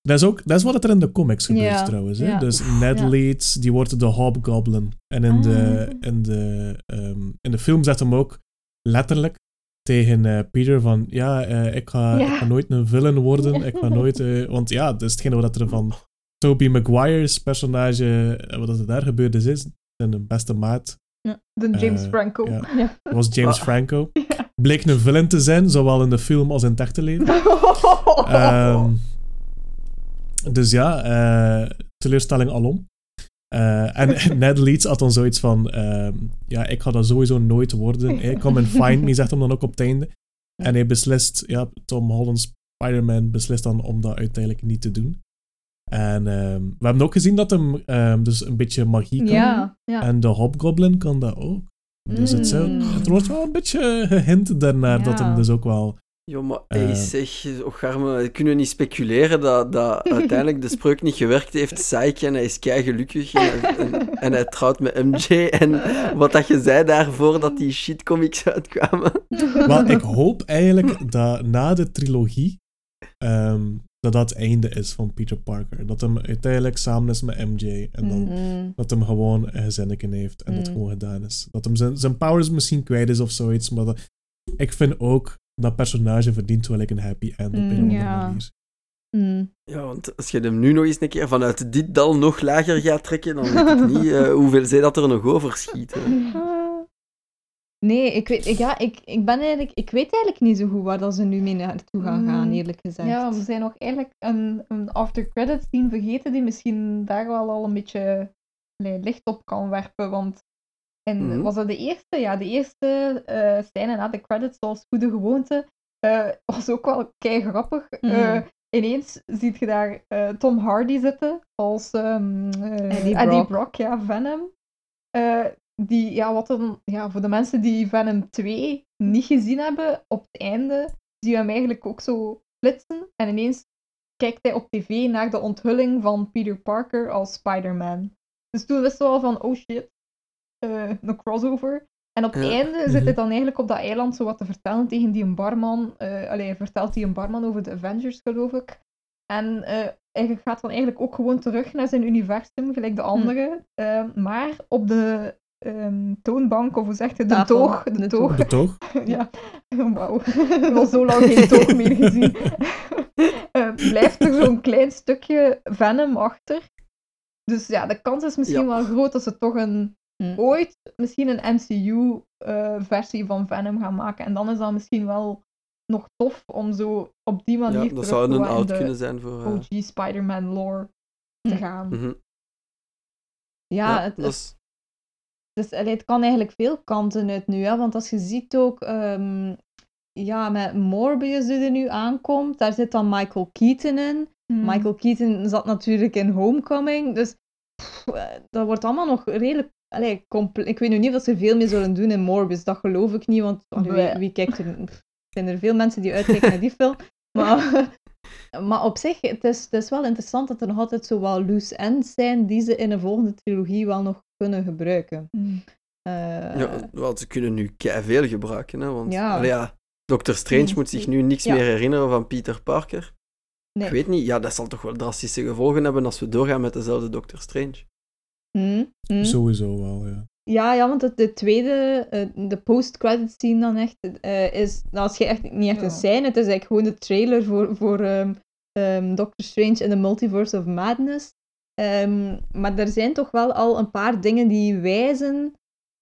Dat is, ook, dat is wat er in de comics gebeurt Ja, trouwens. Hè? ja. Dus Ned Ja. Leeds, die wordt de Hobgoblin. En in, de, Ah. in, de, ehm, in de film zegt hem ook letterlijk tegen eh, Peter van ja, eh, ik, ga, Ja. ik ga nooit een villain worden. Ik ga nooit... eh, want ja, dat is hetgene wat er van Tobey Maguire's personage, wat er daar gebeurd is, is zijn beste maat De James Franco. ja. Ja. was James Ah. Franco. Bleek een villain te zijn, zowel in de film als in het echte leven. Ehm, dus ja, eh, teleurstelling alom. Eh, en Ned Leeds had dan zoiets van: ehm, Ja, ik ga dat sowieso nooit worden. Hey, come and find me, zegt hem dan ook op het einde. En hij beslist, ja, Tom Holland's Spider-Man beslist dan om dat uiteindelijk niet te doen. En ehm, we hebben ook gezien dat hem dus een beetje magie kan. ja, ja. En de Hobgoblin kan dat ook. Dus het, zou, Mm. het wordt wel een beetje gehint daarnaar dat Ja. hem dus ook wel... Jo, maar Eh. hey, zeg, och arme, kunnen we niet speculeren dat, dat uiteindelijk de spreuk niet gewerkt heeft, Psyche, en hij is kei gelukkig en, en, en hij trouwt met MJ en wat dat je zei daarvoor dat die shitcomics uitkwamen. Wel, ik hoop eigenlijk dat na de trilogie ehm, dat dat het einde is van Peter Parker. Dat hem uiteindelijk samen is met MJ en dan Mm. dat hem gewoon een gezinnetje heeft en dat Mm. gewoon gedaan is. Dat hem zijn, zijn powers misschien kwijt is of zoiets, maar dat- ik vind ook dat personage verdient wel like, een happy end op een Mm, of andere ja. manier. Mm. Ja, want als je hem nu nog eens een keer vanuit dit dal nog lager gaat trekken, dan weet ik niet eh, hoeveel zij dat er nog overschiet. Nee, ik weet, ik, ja, ik, ik ben eigenlijk, ik weet eigenlijk niet zo goed waar dat ze nu mee naartoe gaan gaan, Mm. eerlijk gezegd. Ja, we zijn nog eigenlijk een, een after credits scene vergeten die misschien daar wel al een beetje licht op kan werpen. Want en Mhm. was dat de eerste? Ja, de eerste eh scène na de credits, zoals goede gewoonte, eh, was ook wel kei grappig. Mhm. Eh, ineens ziet je daar eh, Tom Hardy zitten als ehm, eh, Eddie Eddie, Brock. Brock. ja, Venom. Eh, die, ja, wat dan, ja, voor de mensen die Venom 2 niet gezien hebben, op het einde zie je hem eigenlijk ook zo flitsen. En ineens kijkt hij op tv naar de onthulling van Peter Parker als Spider-Man. Dus toen wisten we al van, oh shit, eh, een crossover. En op het Ja. einde zit Mhm. hij dan eigenlijk op dat eiland zo wat te vertellen tegen die een barman. eh allee, hij vertelt die een barman over de Avengers, geloof ik. En eh, hij gaat dan eigenlijk ook gewoon terug naar zijn universum, gelijk de anderen. Eh, maar op de ehm, toonbank, of hoe zeg je, de Tafel, toog. De, de toog. De toch? ja, wauw. Ik heb al zo lang geen toog meer gezien. Eh, blijft er zo'n klein stukje Venom achter. Dus ja, de kans is misschien Ja. wel groot dat ze toch een, Hm. ooit misschien een MCU-versie van Venom gaan maken. En dan is dat misschien wel nog tof om zo op die manier Ja, terug dat zou een de kunnen zijn voor... eh, OG Spider-Man lore te Hm. gaan. mhm. Ja, Ja, het, dat het, is... dus, allee, het kan eigenlijk veel kanten uit nu. Hè? Want als je ziet ook, ehm, ja, met Morbius die er nu aankomt, daar zit dan Michael Keaton in. Hmm. Michael Keaton zat natuurlijk in Homecoming, dus pff, eh, dat wordt allemaal nog redelijk... Allee, ik weet nu niet of ze veel mee zullen doen in Morbius, dat geloof ik niet, want allee, wie, kijkt er... Er zijn er veel mensen die uitkijken naar die film. Maar, maar op zich, het is, het is wel interessant dat er nog altijd zo wel loose ends zijn die ze in een volgende trilogie wel nog kunnen gebruiken. Hmm. Eh, Ja, wel, ze kunnen nu veel gebruiken, hè, want Ja. ja, Doctor Strange Mm, moet zich nu niks ja. meer herinneren van Peter Parker. nee. Ik weet niet, ja, dat zal toch wel drastische gevolgen hebben als we doorgaan met dezelfde Doctor Strange. Hm, hm. Sowieso wel, ja. Ja, ja, want het, de tweede, uh, de post-credit scene dan echt, uh, is, nou, als je echt, niet echt Ja. een scène, het is eigenlijk gewoon de trailer voor, voor ehm, ehm, Doctor Strange in the Multiverse of Madness. Ehm, maar er zijn toch wel al een paar dingen die wijzen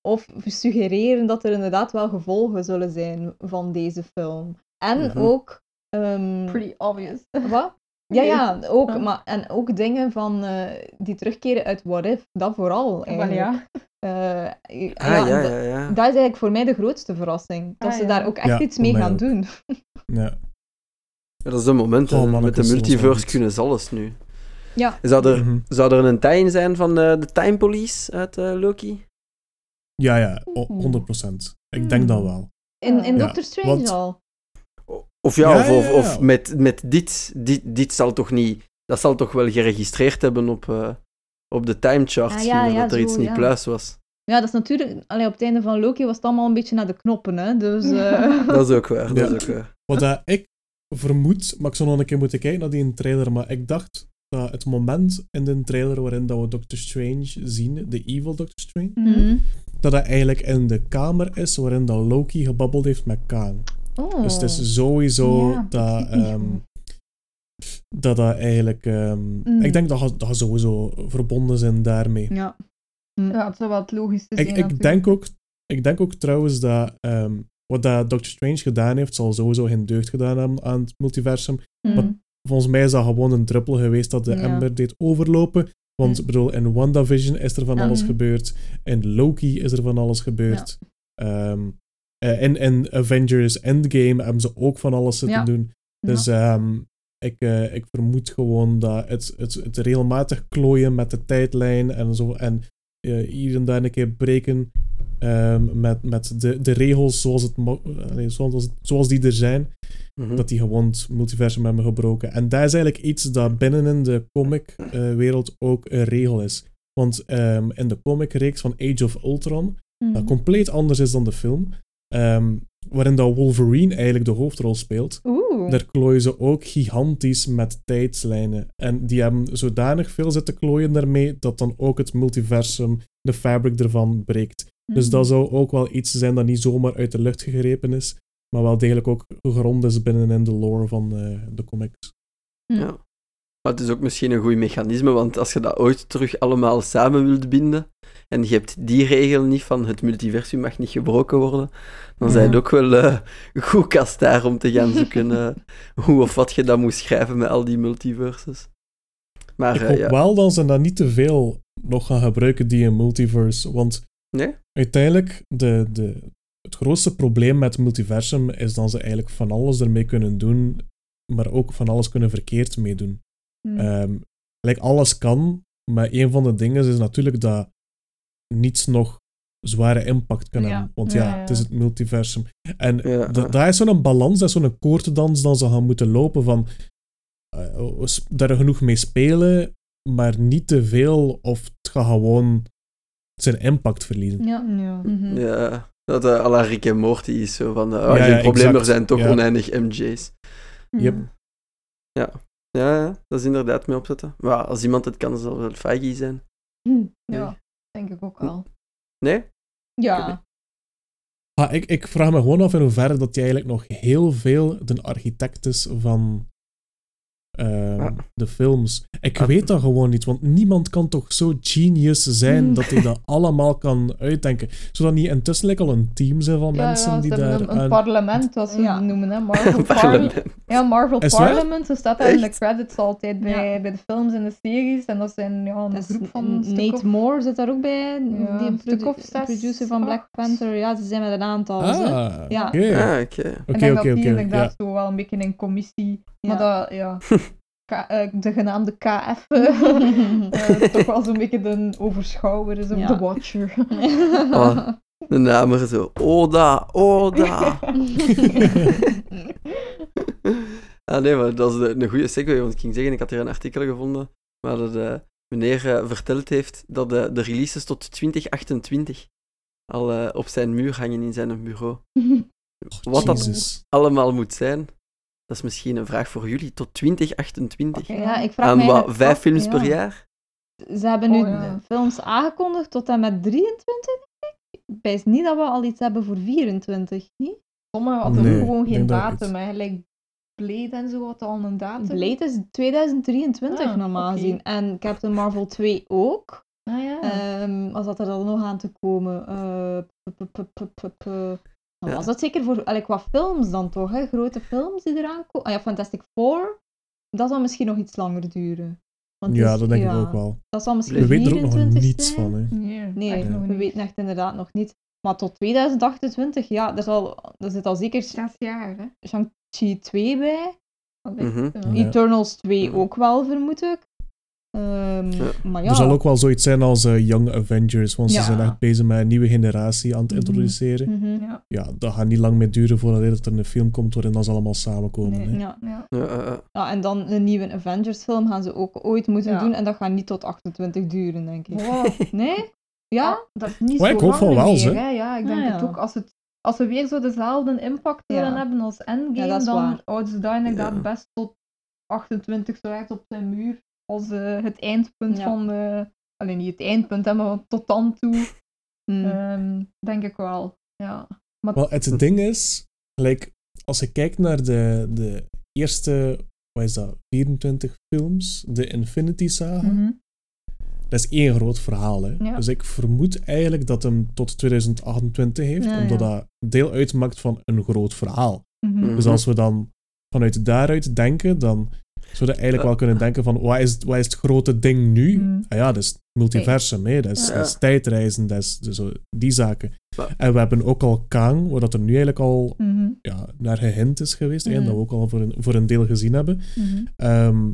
of suggereren dat er inderdaad wel gevolgen zullen zijn van deze film. En Mhm. ook... ehm, Pretty obvious. wat? Ja, ja, ook, Ja. Maar, en ook dingen van, eh, die terugkeren uit What If, dat vooral eigenlijk. ja. Eh, Ah, ja, ja, ja. Dat is eigenlijk voor mij de grootste verrassing. Dat Ah, ze ja. daar ook echt Ja, iets mee gaan ook. doen. Ja. Ja, dat is het moment. Oh, Met de multiverse kunnen ze alles nu. Ja. Zou er, Mhm. zou er een tie-in zijn van eh, de Time Police uit eh, Loki? ja, ja, o- 100%. Ik denk dat wel. In, in Ja, Doctor Strange want- al. Of ja, Ja, of, ja, of, ja. of met, met dit, dit. Dit zal toch niet... Dat zal toch wel geregistreerd hebben op, eh, op de timecharts, Ah, ja, ja, dat er zo, iets niet ja. pluis was. Ja, dat is natuurlijk... Allee, op het einde van Loki was het allemaal een beetje naar de knoppen, hè. Dus... eh, Dat is ook waar, dat is ook waar. Wat dat ik vermoed, maar ik zou nog een keer moeten kijken naar die trailer, maar ik dacht dat het moment in de trailer waarin dat we Doctor Strange zien, de evil Doctor Strange, mhm. dat dat eigenlijk in de kamer is waarin dat Loki gebabbeld heeft met Kang. Oh. Dus het is sowieso Ja, dat, ehm. Dat dat eigenlijk... ehm, Mm. Ik denk dat dat dat sowieso verbonden zijn daarmee. Ja. Ja, het zou wel het logischste zijn Ik, ik, denk ook, ik denk ook trouwens dat ehm, wat dat Doctor Strange gedaan heeft, zal sowieso geen deugd gedaan hebben aan het multiversum. Mhm. Maar- Volgens mij is dat gewoon een druppel geweest dat de Ja. ember deed overlopen. Want Ja. ik bedoel, in WandaVision is er van Ja. alles Mhm. gebeurd. In Loki is er van alles gebeurd. Ehm, eh, in, in Avengers Endgame hebben ze ook van alles zitten Ja. doen. Dus ehm, ik, eh, ik vermoed gewoon dat het, het, het regelmatig klooien met de tijdlijn en zo. En eh, hier en daar een keer breken ehm, met, met de, de regels zoals, het, zoals, zoals die er zijn Mhm. dat die gewoon het multiversum hebben gebroken. En dat is eigenlijk iets dat binnenin de comic-wereld ook een regel is. Want ehm, in de comicreeks van Age of Ultron, Mhm. dat compleet anders is dan de film, ehm, waarin dat Wolverine eigenlijk de hoofdrol speelt, Oeh. daar klooien ze ook gigantisch met tijdslijnen. En die hebben zodanig veel zitten klooien daarmee, dat dan ook het multiversum, de fabric ervan, breekt. Dus dat zou ook wel iets zijn dat niet zomaar uit de lucht gegrepen is, maar wel degelijk ook gegrond is binnenin de lore van eh, de comics. Ja. Maar het is ook misschien een goed mechanisme, want als je dat ooit terug allemaal samen wilt binden, en je hebt die regel niet van het multiversum mag niet gebroken worden, dan zijn het ook wel eh, goed kast daar om te gaan zoeken eh, hoe of wat je dan moet schrijven met al die multiverses. Maar Ik eh, hoop ja. wel dat ze dat niet te veel nog gaan gebruiken, die in multiverse. Want Nee? uiteindelijk, de, de, het grootste probleem met multiversum is dat ze eigenlijk van alles ermee kunnen doen, maar ook van alles kunnen verkeerd meedoen. Like alles kan, maar een van de dingen is natuurlijk dat niets nog zware impact kan Ja. hebben. Want ja, Ja, ja. het is het multiversum. En Ja, dat is zo'n balans, dat is zo'n koortendans dat ze gaan moeten lopen van eh, daar genoeg mee spelen, maar niet te veel of het gaat gewoon zijn impact verliezen. Ja. Ja. Mhm. Ja, dat uh, à la Rick en Morty is zo van, eh, oh, Ja, geen ja, probleem, er zijn toch Ja. oneindig MJ's. Yep. Ja. Ja, ja, dat is inderdaad mee opzetten. Maar als iemand het kan, zal het wel Feige zijn. Ja, denk ik ook wel. Nee? Ja. Ah, ik, ik vraag me gewoon af in hoeverre dat hij eigenlijk nog heel veel de architect is van ehm, Ah. de films. Ik Ah. weet dat gewoon niet, want niemand kan toch zo genius zijn Mm. dat hij dat allemaal kan uitdenken. Zodat niet intussen like, al een team zijn van Ja, mensen ja, die daar een, parlement, wat ze Ja. noemen, hè. Marvel. Parlement. Ja, Marvel Is? Parliament, zo staat dat in de credits altijd bij, Ja. bij de films en de series. En dat zijn ja, een Dat groep van Nate of- Moore zit daar ook bij, Ja, die een produ- producer van Black acht. Panther. Ja, ze zijn met een aantal. Ah, Ja. oké. Ah, oké. Ik Oké, denk oké, dat die oké. inderdaad ja. zo wel een beetje in commissie. Maar dat, ja, K- eh, de genaamde KF, eh, toch wel zo'n beetje de overschouwer is, of Ja. de watcher. Oh. De naam er zo. Oda, Oda. ah nee, maar dat is de- een goede segue, want ik ging zeggen, ik had hier een artikel gevonden waar de, de meneer eh, verteld heeft dat de, de releases tot 2028 al eh, op zijn muur hangen in zijn bureau. Wat dat Jezus. allemaal moet zijn, dat is misschien een vraag voor jullie. Tot 2028. Ja, ik vraag Aan mij wat, eigenlijk vijf af- films ja. per jaar? Ze hebben nu Oh, ja. films aangekondigd tot en met 23. wijs niet dat we al iets hebben voor 24, niet? Sommigen hadden Nee, gewoon ik geen denk dat datum. Gelijk Blade en zo had al een datum. Blade is 2023 Ah, normaal gezien. En Captain Marvel 2 ook. Ah ja. Ehm, als dat er dan nog aan te komen. eh, p- p- p- p- p- p- Dan Ja. was dat zeker voor allee, qua films dan toch, hè? grote films die eraan komen. Ah ja, Fantastic Four, dat zal misschien nog iets langer duren. Want Ja, is- dat denk ja, ik ook wel. Dat zal misschien We weten er ook nog 24 niets zijn. van. Hè. nee, Nee, echt nog we weten echt inderdaad nog niet. Maar tot 2028, ja, er, zal, er zit al zeker Zes jaar, hè. Shang-Chi 2 bij. Mhm. Eternals 2 Mhm. ook wel, vermoed ik. Ehm, Ja. Maar ja, Er zal ook wel zoiets zijn als eh, Young Avengers, want Ja. ze zijn echt bezig met een nieuwe generatie aan het Mhm. introduceren. Mhm. Ja. Ja, dat gaat niet lang meer duren voordat er een film komt waarin dat ze allemaal samenkomen. Nee. hè. Ja. Ja. Ja, ja, en dan een nieuwe Avengers-film gaan ze ook ooit moeten Ja. doen. En dat gaat niet tot 28 duren, denk ik. Wow. Nee? Ja? Dat is niet Maar zo ik hoop van wel, meer, ze. hè. Ja, ik denk Ah, ja. het ook. Als, het, als ze weer zo dezelfde impact Ja. willen hebben als Endgame, Ja, dat is dan houden ze dat inderdaad best tot 28 zo echt op zijn muur. Als eh, het eindpunt Ja. van de... Alleen niet het eindpunt, hè, maar tot dan toe, Hm. ehm, denk ik wel. Ja. Maar Wel, het ding is, like, als je kijkt naar de, de eerste, wat is dat, 24 films, de Infinity Saga, Mhm. dat is één groot verhaal. Hè. Ja. Dus ik vermoed eigenlijk dat hem tot 2028 heeft, Ja, omdat ja. dat deel uitmaakt van een groot verhaal. Mhm. Dus als we dan vanuit daaruit denken, dan zouden eigenlijk wel kunnen denken van, wat is, wat is het grote ding nu? Mhm. Ah ja, dat is het multiversum, hè. Dat, is, Ja. dat is tijdreizen, dat is zo, die zaken. Ja. En we hebben ook al Kang, waar dat er nu eigenlijk al Mhm. ja, naar gehint is geweest, en Mhm. dat we ook al voor een, voor een deel gezien hebben. Mhm. Ehm,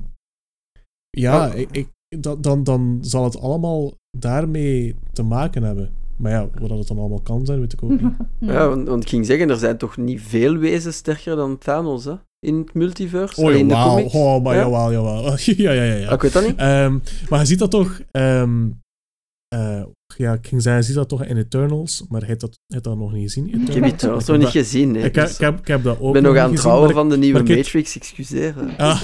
ja, Oh. ik, ik, dat, dan, dan zal het allemaal daarmee te maken hebben. Maar ja, wat dat het dan allemaal kan zijn, weet ik ook niet. Ja, want, want ik ging zeggen, er zijn toch niet veel wezens sterker dan Thanos, hè? In het multiverse, Oh, in de comics. Oh, maar Ja? jawel, jawel. ja, ja, ja. ja. Ah, ik weet dat niet. Ehm, maar je ziet dat toch... ehm, eh, ja, ik ging zeggen, je ziet dat toch in Eternals, maar hij heeft dat, hij dat nog niet gezien. Ik heb Eternals. het nog niet gezien. Nee. dat- Ik heb, Dus, ik, heb, ik heb dat ook ik ben nog aan het trouwen van de nieuwe Matrix, excuseer. Ah.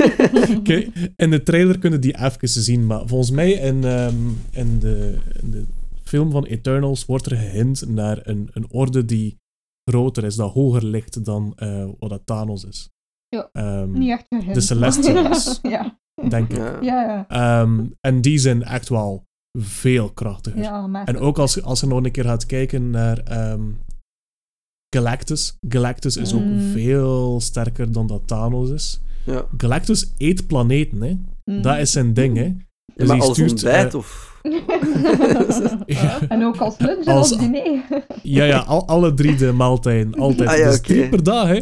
Oké, in de trailer kunnen die even zien, maar volgens mij in, ehm, in, de, in de film van Eternals wordt er gehint naar een, een orde die groter is, dat hoger ligt dan eh, wat dat Thanos is. Ja, Ehm, Niet echt gehint. De Celestials. ja. denk ik. Ja. Ja, ja. Ehm, en die zijn echt wel veel krachtiger. Ja. En ook als, als je nog een keer gaat kijken naar ehm, Galactus. Galactus is ook Mm. veel sterker dan dat Thanos is. Ja. Galactus eet planeten, hè. Hm. Dat is zijn ding, hè. Ja, Dus maar die als stuurt, ontbijt, eh, of... Ja, En ook als lunch en Als- als diner. ja, ja al, alle drie de maaltijden. Altijd. Ah ja, dus drie per dag, hè.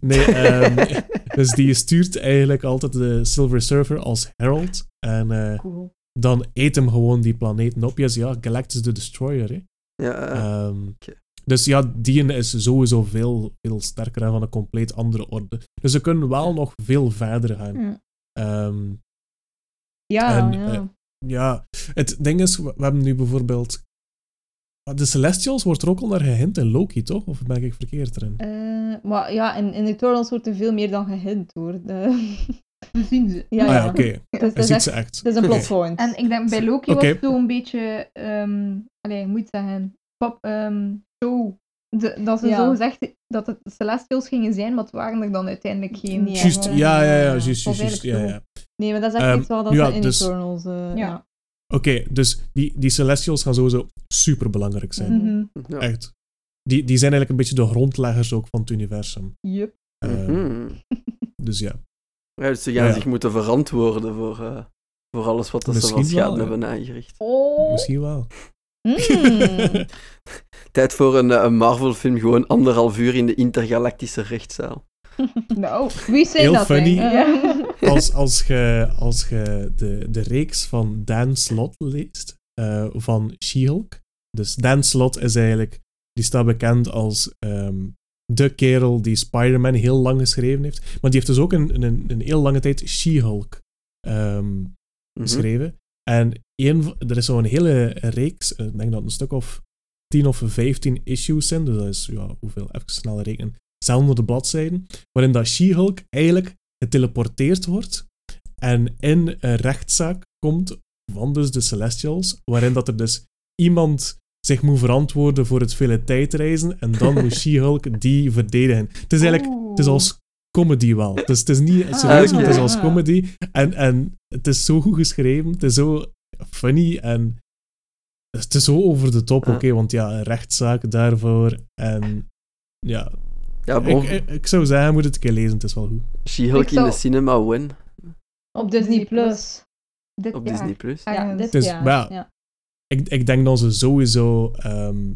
Nee, ehm, dus die stuurt eigenlijk altijd de Silver Surfer als herald. En eh, Cool. dan eet hem gewoon die planeten op. Ja, ja, Galactus de Destroyer, hè. Ja, eh, Ehm. Dus ja, die is sowieso veel, veel sterker en van een compleet andere orde. Dus ze kunnen wel nog veel verder gaan. Ehm, Ja, En, ja. eh, ja, het ding is, we, hebben nu bijvoorbeeld... De Celestials wordt er ook al naar gehint in Loki, toch? Of ben ik verkeerd erin? Eh, maar ja, in, in Eternals wordt er veel meer dan gehint, hoor. De... We zien ze. ja, ah ja. ja, oké. Is ziet echt- ze echt. het is een Oké. plot point. En ik denk bij Loki was het zo'n beetje, ehm allee, moet zeggen, pop, ehm zo, de, dat ze Ja. zo gezegd dat het Celestials gingen zijn, maar het waren er dan uiteindelijk geen. Nee. Juist, Ja, ja, ja, ja, ja, juist, juist, juist, ja, ja. Nee, maar dat is echt Ehm, iets wel dat ja, ze in dus- Eternals... eh, ja. Oké, dus die, die Celestials gaan sowieso super belangrijk zijn. Mhm. ja. Echt. Die, die zijn eigenlijk een beetje de grondleggers ook van het universum. Yup. Ehm, Mhm. Dus ja. Ja, dus ze gaan Ja. zich moeten verantwoorden voor, eh, voor alles wat dat ze van schade wel, ja. hebben aangericht. Oh, Misschien wel. Mm. Tijd voor een, eh, een Marvel-film, gewoon anderhalf uur in de intergalactische rechtszaal. nou. Wie zijn Heel dat funny. eigenlijk? Ja. als, als je, als je de, de reeks van Dan Slott leest, eh, van She-Hulk. Dus Dan Slott is eigenlijk, die staat bekend als ehm, de kerel die Spider-Man heel lang geschreven heeft. Maar die heeft dus ook een, een, een heel lange tijd She-Hulk ehm, Mhm. geschreven. En één, er is zo'n hele reeks, eh, ik denk dat het een stuk of 10 of 15 issues zijn, dus dat is, ja, hoeveel, even snel rekenen, 600 bladzijden, waarin dat She-Hulk eigenlijk geteleporteerd wordt en in een rechtszaak komt van dus de Celestials, waarin dat er dus iemand zich moet verantwoorden voor het vele tijdreizen. En dan moet She-Hulk die verdedigen. Het is eigenlijk het is als comedy wel. Het is, het is niet Ah, serieus, maar het is als comedy. En, en het is zo goed geschreven. Het is zo funny en het is zo over de top. Oké, want ja, een rechtszaak daarvoor. En ja, Ja, ik, ik, ik zou zeggen, moet het een keer lezen. Het is wel goed. She-Hulk in de zou- cinema, when? Op Disney Plus. Dit Op jaar. Disney+. Plus. Ja, dit Dus, jaar. maar ja. Ik, ik denk dat ze sowieso ehm,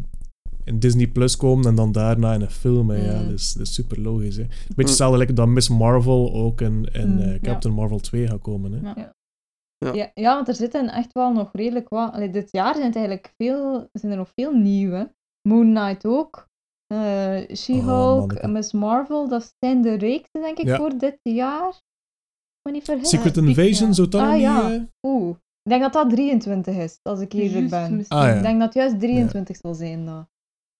in Disney Plus komen en dan daarna in een film. hè, Ja, Mm. dat is, dat is super logisch. Hè. Een beetje Mm. hetzelfde like dat Miss Marvel ook in, in Mm, eh, ja. Captain Marvel 2 gaat komen. Hè. Ja. Ja. Ja, ja, want er zitten echt wel nog redelijk wat. Allee, dit jaar zijn, het eigenlijk veel, zijn er nog veel nieuwe. Moon Knight ook. eh, She-Hulk, manneke. Miss Marvel, dat zijn de reeksen, denk ik, Ja. voor dit jaar. Ik me niet vergis. Secret Ja. Invasion, zou dat Ah, ja. eh, Oeh, ik denk dat dat 23 is, als ik eerlijk Juist, ben. Ah, ja. Ik denk dat het juist 23 zal zijn. Dat.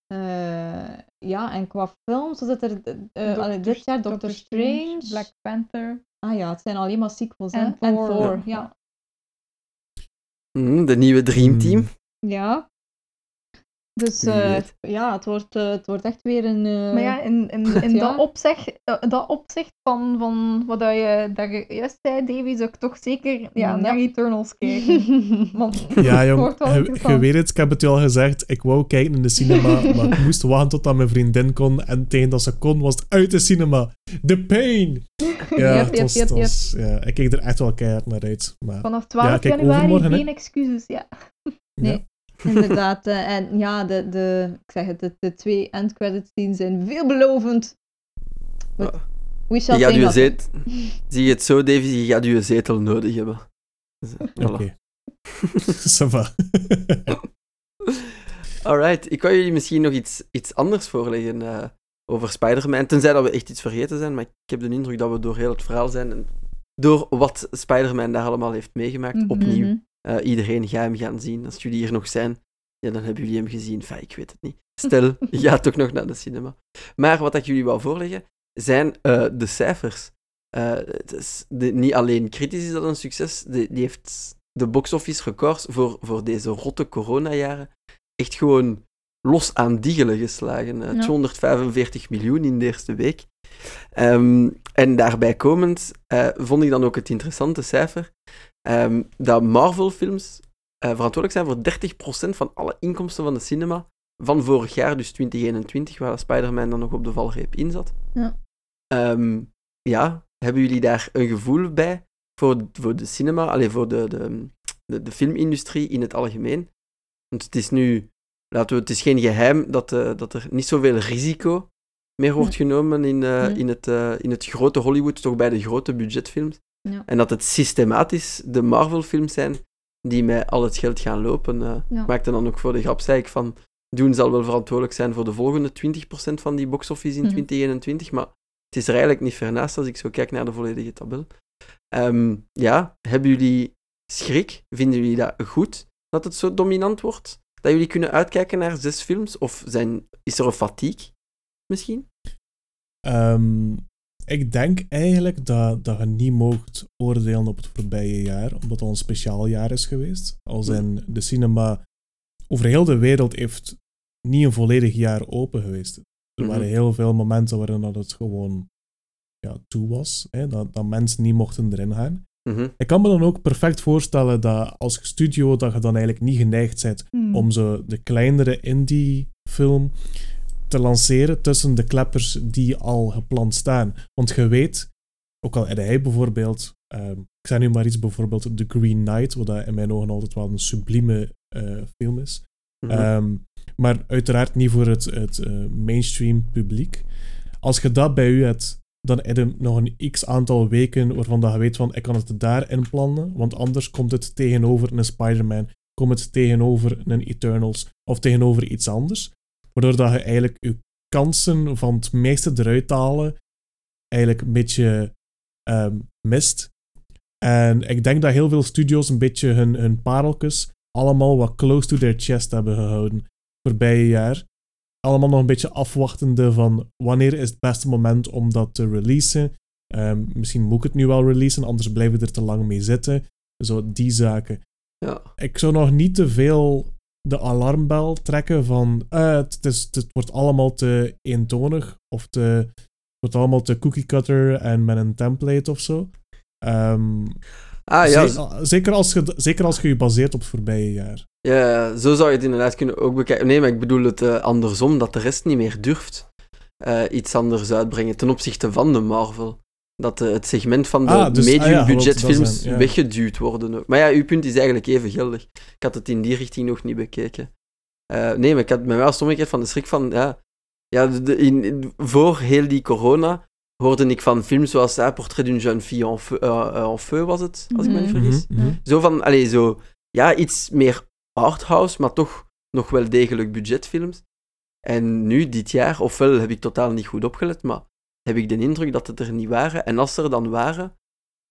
Eh, ja, en qua films, zit er eh, allee, dit jaar Doctor, Strange. Black Panther. Ah ja, het zijn alleen maar sequels, En hè? En. Thor, Ja. Mhm, de nieuwe Dream Team. Ja. Dus eh, ja, het wordt, eh, het wordt echt weer een. eh, Maar ja, in, in, in Ja. dat, opzicht, dat opzicht van, van wat dat je, dat je juist zei, Davy, zou ik toch zeker ja, Ja. naar Eternals kijken. Want Ja, het jong, wordt wel je, weet het, ik heb het je al gezegd. Ik wou kijken in de cinema, maar ik moest wachten tot dat mijn vriendin kon. En tegen dat ze kon, was het uit de cinema. The pain! Ja, Yep, het yep, was- yep, het yep. was- ja, ik keek er echt wel keihard naar uit. Maar Vanaf 12 Ja, kijk, januari geen excuses. Ja. Nee. Inderdaad. eh, en ja, de, de, ik zeg het, de, de twee end-credit scenes zijn veelbelovend. We shall Je gaat je. Zie je het zo, Davy? Je gaat je zetel nodig hebben. Dus, eh. Oké. Va. Alright, ik wou jullie misschien nog iets, iets anders voorleggen eh, over Spider-Man. Tenzij dat we echt iets vergeten zijn, maar ik heb de indruk dat we door heel het verhaal zijn en door wat Spider-Man daar allemaal heeft meegemaakt, Mhm. opnieuw Eh, iedereen gaat hem gaan zien. Als jullie hier nog zijn, ja, dan hebben jullie hem gezien. Enfin, ik weet het niet. Stel, je gaat toch nog naar de cinema. Maar wat ik jullie wou voorleggen, zijn eh, de cijfers. Eh, het is de, niet alleen kritisch is dat een succes, die, die heeft de box-office records voor, voor deze rotte coronajaren echt gewoon los aan diggelen geslagen. Eh, Ja. 245 miljoen in de eerste week. Ehm, en daarbij komend vond ik dan ook het interessante cijfer ehm, dat Marvel-films eh, verantwoordelijk zijn voor 30% van alle inkomsten van de cinema van vorig jaar, dus 2021, waar Spider-Man dan nog op de valreep in zat. Ja. Ehm, ja, hebben jullie daar een gevoel bij voor, voor de cinema, alleen voor de, de, de, de filmindustrie in het algemeen? Want het is nu, laten we, het is geen geheim dat, eh, dat er niet zoveel risico meer wordt genomen in, eh, Nee. in, het, in het grote Hollywood, toch bij de grote budgetfilms. Ja. En dat het systematisch de Marvel-films zijn die met al het geld gaan lopen. eh Ja. Maakte dan ook voor de grap, zei ik van, Doen zal wel verantwoordelijk zijn voor de volgende 20% van die box-office in Mhm. 2021, maar het is er eigenlijk niet ver naast als ik zo kijk naar de volledige tabel. Ehm, ja, hebben jullie schrik? Vinden jullie dat goed dat het zo dominant wordt? Dat jullie kunnen uitkijken naar zes films? Of zijn, is er een fatigue misschien? Ehm, ik denk eigenlijk dat, dat je niet mocht oordelen op het voorbije jaar, omdat het al een speciaal jaar is geweest. Als in de cinema over heel de wereld heeft niet een volledig jaar open geweest. Er Mhm. waren heel veel momenten waarin dat het gewoon ja, toe was, hè, dat, dat mensen niet mochten erin gaan. Mhm. Ik kan me dan ook perfect voorstellen dat als studio dat je dan eigenlijk niet geneigd bent Hmm. om zo de kleinere indie-film te lanceren tussen de kleppers die al gepland staan. Want je weet, ook al had hij bijvoorbeeld, ehm, ik zeg nu maar iets, bijvoorbeeld The Green Knight, wat in mijn ogen altijd wel een sublieme eh, film is. Mhm. Ehm, maar uiteraard niet voor het, het eh, mainstream publiek. Als je dat bij u hebt, dan heb je nog een x aantal weken waarvan dat je weet van ik kan het daarin plannen, want anders komt het tegenover een Spider-Man, komt het tegenover een Eternals of tegenover iets anders. Waardoor dat je eigenlijk je kansen van het meeste eruit halen eigenlijk een beetje ehm, mist. En ik denk dat heel veel studios een beetje hun, hun pareltjes allemaal wat close to their chest hebben gehouden voorbije jaar. Allemaal nog een beetje afwachtende van wanneer is het beste moment om dat te releasen. Ehm, misschien moet ik het nu wel releasen, anders blijven we er te lang mee zitten. Zo die zaken. ja. Ik zou nog niet te veel de alarmbel trekken van eh, het, is, het wordt allemaal te eentonig of te, het wordt allemaal te cookie cutter en met een template of zo. Ehm, Ah ja, ze- zeker, als je, zeker als je je baseert op het voorbije jaar. Ja, zo zou je het inderdaad kunnen ook bekijken. Nee, maar ik bedoel het eh, andersom, dat de rest niet meer durft eh, iets anders uitbrengen ten opzichte van de Marvel. Dat eh, het segment van de Ah, dus- ah ja, medium-budgetfilms ja. weggeduwd worden. ook. Maar ja, uw punt is eigenlijk even geldig. Ik had het in die richting nog niet bekeken. Eh, nee, maar ik had bij mij als omgekeerd van de schrik van... Ja, ja de, de- in, in- voor heel die corona hoorde ik van films zoals uh, Portrait d'une jeune fille en feu, eh, eh, en feu was het, als ik me niet Mhm. vergis. Mhm. Zo van, allee, zo, ja, iets meer arthouse, maar toch nog wel degelijk budgetfilms. En nu, dit jaar, ofwel heb ik totaal niet goed opgelet, maar heb ik de indruk dat het er niet waren. En als ze er dan waren,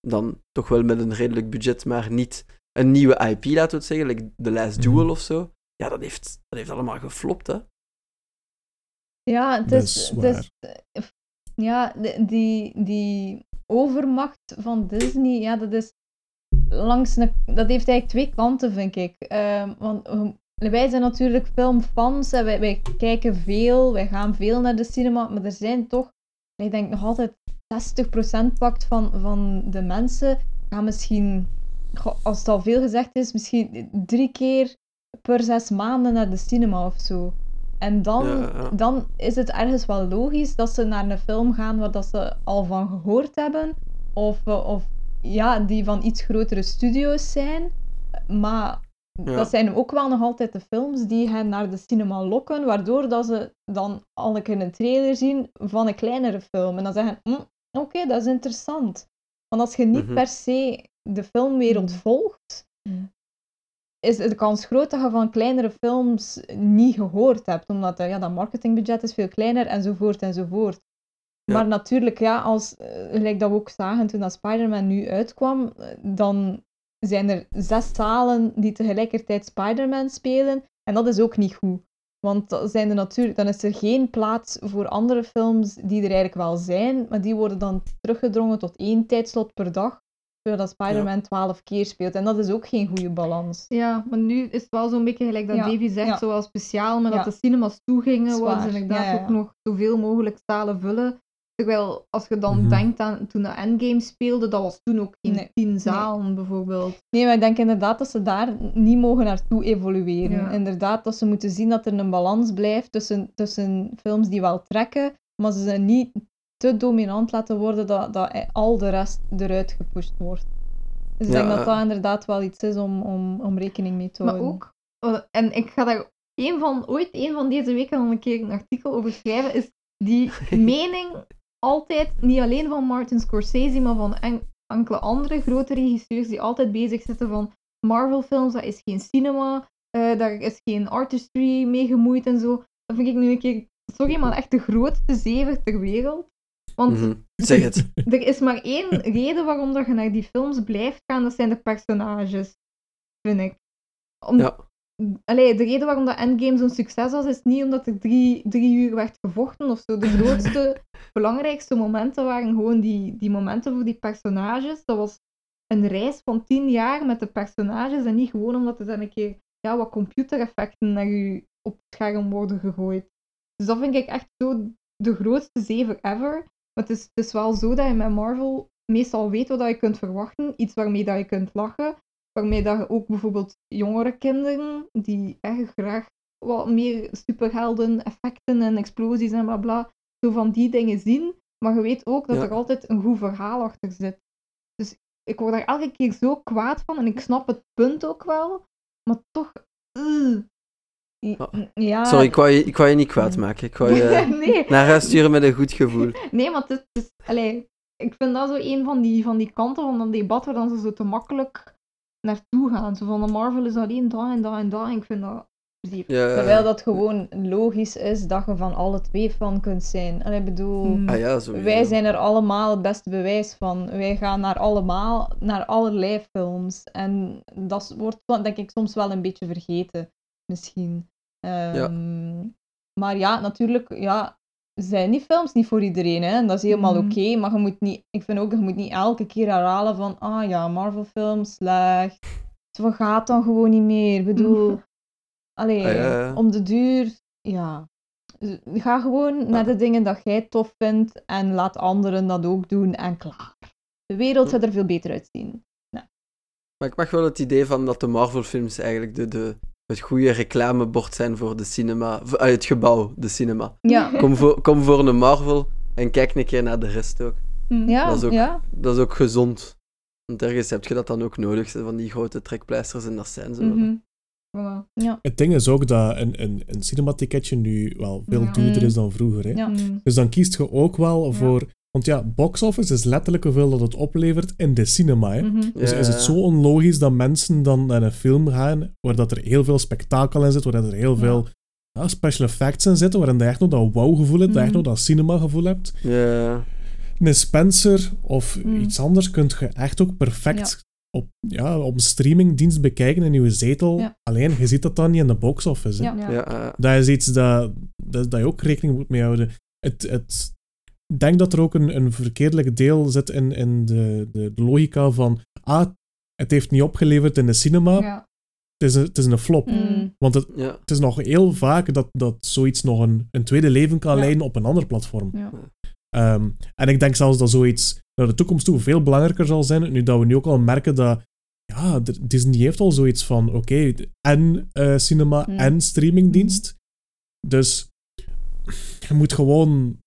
dan toch wel met een redelijk budget, maar niet een nieuwe IP, laten we het zeggen, like The Last Mhm. Duel of zo. Ja, dat heeft, dat heeft allemaal geflopt, hè. Ja, het is, eh, ja, die, die overmacht van Disney, ja, dat is langs een, dat heeft eigenlijk twee kanten, vind ik. Ehm, want eh, wij zijn natuurlijk filmfans en wij, wij kijken veel, wij gaan veel naar de cinema, maar er zijn toch, ik denk nog altijd 60% pakt van, van de mensen gaan misschien, als het al veel gezegd is, misschien drie keer per zes maanden naar de cinema of zo. En dan, Ja, ja. dan is het ergens wel logisch dat ze naar een film gaan waar dat ze al van gehoord hebben. Of, eh, of ja, die van iets grotere studio's zijn. Maar Ja. dat zijn ook wel nog altijd de films die hen naar de cinema lokken, waardoor dat ze dan al een keer een trailer zien van een kleinere film. En dan zeggen, "Hm, oké, dat is interessant. Want als je niet Mhm. per se de filmwereld Mhm. volgt, Mhm. is de kans groot dat je van kleinere films niet gehoord hebt. Omdat eh, ja, dat marketingbudget is veel kleiner, enzovoort, enzovoort. Ja. Maar natuurlijk, ja, als, eh, gelijk dat we ook zagen toen dat Spider-Man nu uitkwam, eh, dan zijn er zes zalen die tegelijkertijd Spider-Man spelen. En dat is ook niet goed. Want dan, zijn er natuurlijk, dan is er geen plaats voor andere films die er eigenlijk wel zijn, maar die worden dan teruggedrongen tot één tijdslot per dag, terwijl dat Spider-Man twaalf keer speelt. En dat is ook geen goede balans. Ja, maar nu is het wel zo'n beetje gelijk dat Ja, Davy zegt, ja. zoals speciaal, maar Ja. dat de cinemas toegingen, wouden ze inderdaad ja, ja, ook ja. nog zoveel mogelijk zalen vullen. Terwijl, als je dan Mhm. denkt aan toen de Endgame speelde, dat was toen ook geen Nee, tien zalen bijvoorbeeld. Nee, maar ik denk inderdaad dat ze daar niet mogen naartoe evolueren. Ja. Inderdaad, dat ze moeten zien dat er een balans blijft tussen, tussen films die wel trekken, maar ze zijn niet te dominant laten worden dat, dat al de rest eruit gepusht wordt. Dus ik Ja, denk dat eh. dat inderdaad wel iets is om, om, om rekening mee te Maar houden. ook, eh, en ik ga daar een van, ooit een van deze weken nog een keer een artikel over schrijven, is die mening altijd, niet alleen van Martin Scorsese, maar van en- enkele andere grote regisseurs die altijd bezig zitten van Marvel films, dat is geen cinema, eh, daar is geen artistry mee gemoeid en zo. Dat vind ik nu een keer, sorry, maar echt de grootste zever ter wereld. Want Mhm. Zeg het. er is maar één reden waarom dat je naar die films blijft gaan, dat zijn de personages, vind ik. Om, Ja. Allee, de reden waarom dat Endgame zo'n succes was, is niet omdat er drie, drie uur werd gevochten of zo. De grootste, belangrijkste momenten waren gewoon die, die momenten voor die personages. Dat was een reis van tien jaar met de personages en niet gewoon omdat er dan een keer ja, wat computereffecten naar je op het scherm worden gegooid. Dus dat vind ik echt zo de grootste zever ever. Maar het is, het is wel zo dat je met Marvel meestal weet wat je kunt verwachten. Iets waarmee dat je kunt lachen. Waarmee dat je ook bijvoorbeeld jongere kinderen, die echt graag wat meer superhelden, effecten en explosies en bla bla, zo van die dingen zien. Maar je weet ook dat Ja. er altijd een goed verhaal achter zit. Dus ik word daar elke keer zo kwaad van en ik snap het punt ook wel. Maar toch... ugh. Ja, Sorry, ik wou, je, ik wou je niet kwaad maken. Ik wou je nee, naar huis sturen met een goed gevoel. Nee, maar het is, het is- allee, ik vind dat zo een van die, van die kanten van dat debat waar dan ze zo te makkelijk naartoe gaan. Zo van de Marvel is alleen dat en dat en dat. En ik vind dat zeer. Ja, Terwijl dat gewoon logisch is dat je van alle twee van kunt zijn. En ik bedoel, Hmm. Ah ja, sowieso. wij zijn er allemaal het beste bewijs van. Wij gaan naar allemaal, naar allerlei films. En dat wordt, denk ik, soms wel een beetje vergeten. Misschien. Ehm, Maar ja, natuurlijk, ja, zijn die films niet voor iedereen, hè. En dat is helemaal Mhm. oké, maar je moet niet, ik vind ook, je moet niet elke keer herhalen van, ah ja, Marvel-film, slecht. Zo gaat dan gewoon niet meer. Ik bedoel, allee, Ah, ja, ja. om de duur, ja. Z- Ga gewoon naar de dingen dat jij tof vindt en laat anderen dat ook doen en klaar. De wereld zou er veel beter uitzien. Maar ik mag wel het idee van dat de Marvel-films eigenlijk de, de, het goede reclamebord zijn voor de cinema, voor- eh, het gebouw, de cinema. Ja, Kom voor, kom voor een Marvel en kijk een keer naar de rest ook. ja, Dat is ook- ja. Dat is ook gezond. Want ergens heb je dat dan ook nodig, van die grote trekpleisters en dat zijn ze. Mhm. Voilà. ja. Het ding is ook dat een, een, een cinematicketje nu wel veel Ja. duurder is dan vroeger. Hè? Ja. Mm. Dus dan kiest je ook wel Ja. voor... Want ja, box office is letterlijk hoeveel dat het oplevert in de cinema. Hè? Mhm. Dus Ja. is het zo onlogisch dat mensen dan naar een film gaan waar dat er heel veel spektakel in zit, waar dat er heel Ja. veel ja, special effects in zitten, waarin je echt nog dat wow-gevoel hebt, dat je echt Mhm. nog dat cinema-gevoel hebt. Ja. Een Spencer of Mhm. iets anders kunt je echt ook perfect op, ja, op een streamingdienst bekijken in je zetel. Ja. Alleen, je ziet dat dan niet in de box office. hè. Ja. Ja. Ja, eh, Dat is iets dat, dat, dat je ook rekening moet mee houden. Het, het, denk dat er ook een, een verkeerdelijk deel zit in, in de, de, de logica van ah, het heeft niet opgeleverd in de cinema, Ja. het, is een, het is een flop. Mm. Want het, ja. het is nog heel vaak dat, dat zoiets nog een, een tweede leven kan Ja. leiden op een ander platform. Ja. Ehm, en ik denk zelfs dat zoiets naar de toekomst toe veel belangrijker zal zijn, nu dat we nu ook al merken dat ja, Disney heeft al zoiets van, oké, en eh, cinema Mm. en streamingdienst. Dus je moet gewoon...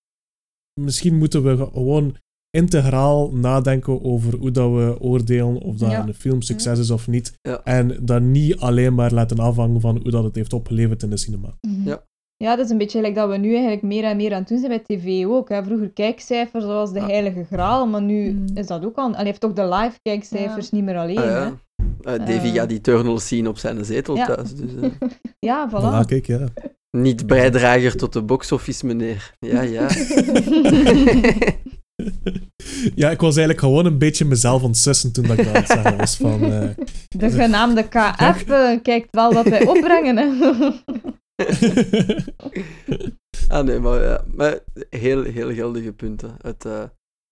Misschien moeten we ge- gewoon integraal nadenken over hoe dat we oordelen of dat Ja. een film succes is of niet. Ja. En dat niet alleen maar laten afhangen van hoe dat het heeft opgeleverd in de cinema. Mhm. Ja. Ja, dat is een beetje gelijk dat we nu eigenlijk meer en meer aan het doen zijn bij tv ook. Hè. Vroeger kijkcijfers, dat was de Ja. heilige graal, maar nu Mm. is dat ook al... Hij heeft toch de live kijkcijfers, niet meer alleen. Ah, hè. ja. Eh, Davy Eh. gaat die Eternals zien op zijn zetel Ja. thuis. Dus, eh, Ja, Voilà, voilà. kijk, ja. Niet bijdrager tot de box-office, meneer. Ja, ja. ja, ik was eigenlijk gewoon een beetje mezelf ontsussen toen dat ik dat aan was. Van, eh, De genaamde KF eh, kijkt wel dat wij opbrengen. Hè. ah, nee, maar, ja, maar heel, heel geldige punten. Het, eh,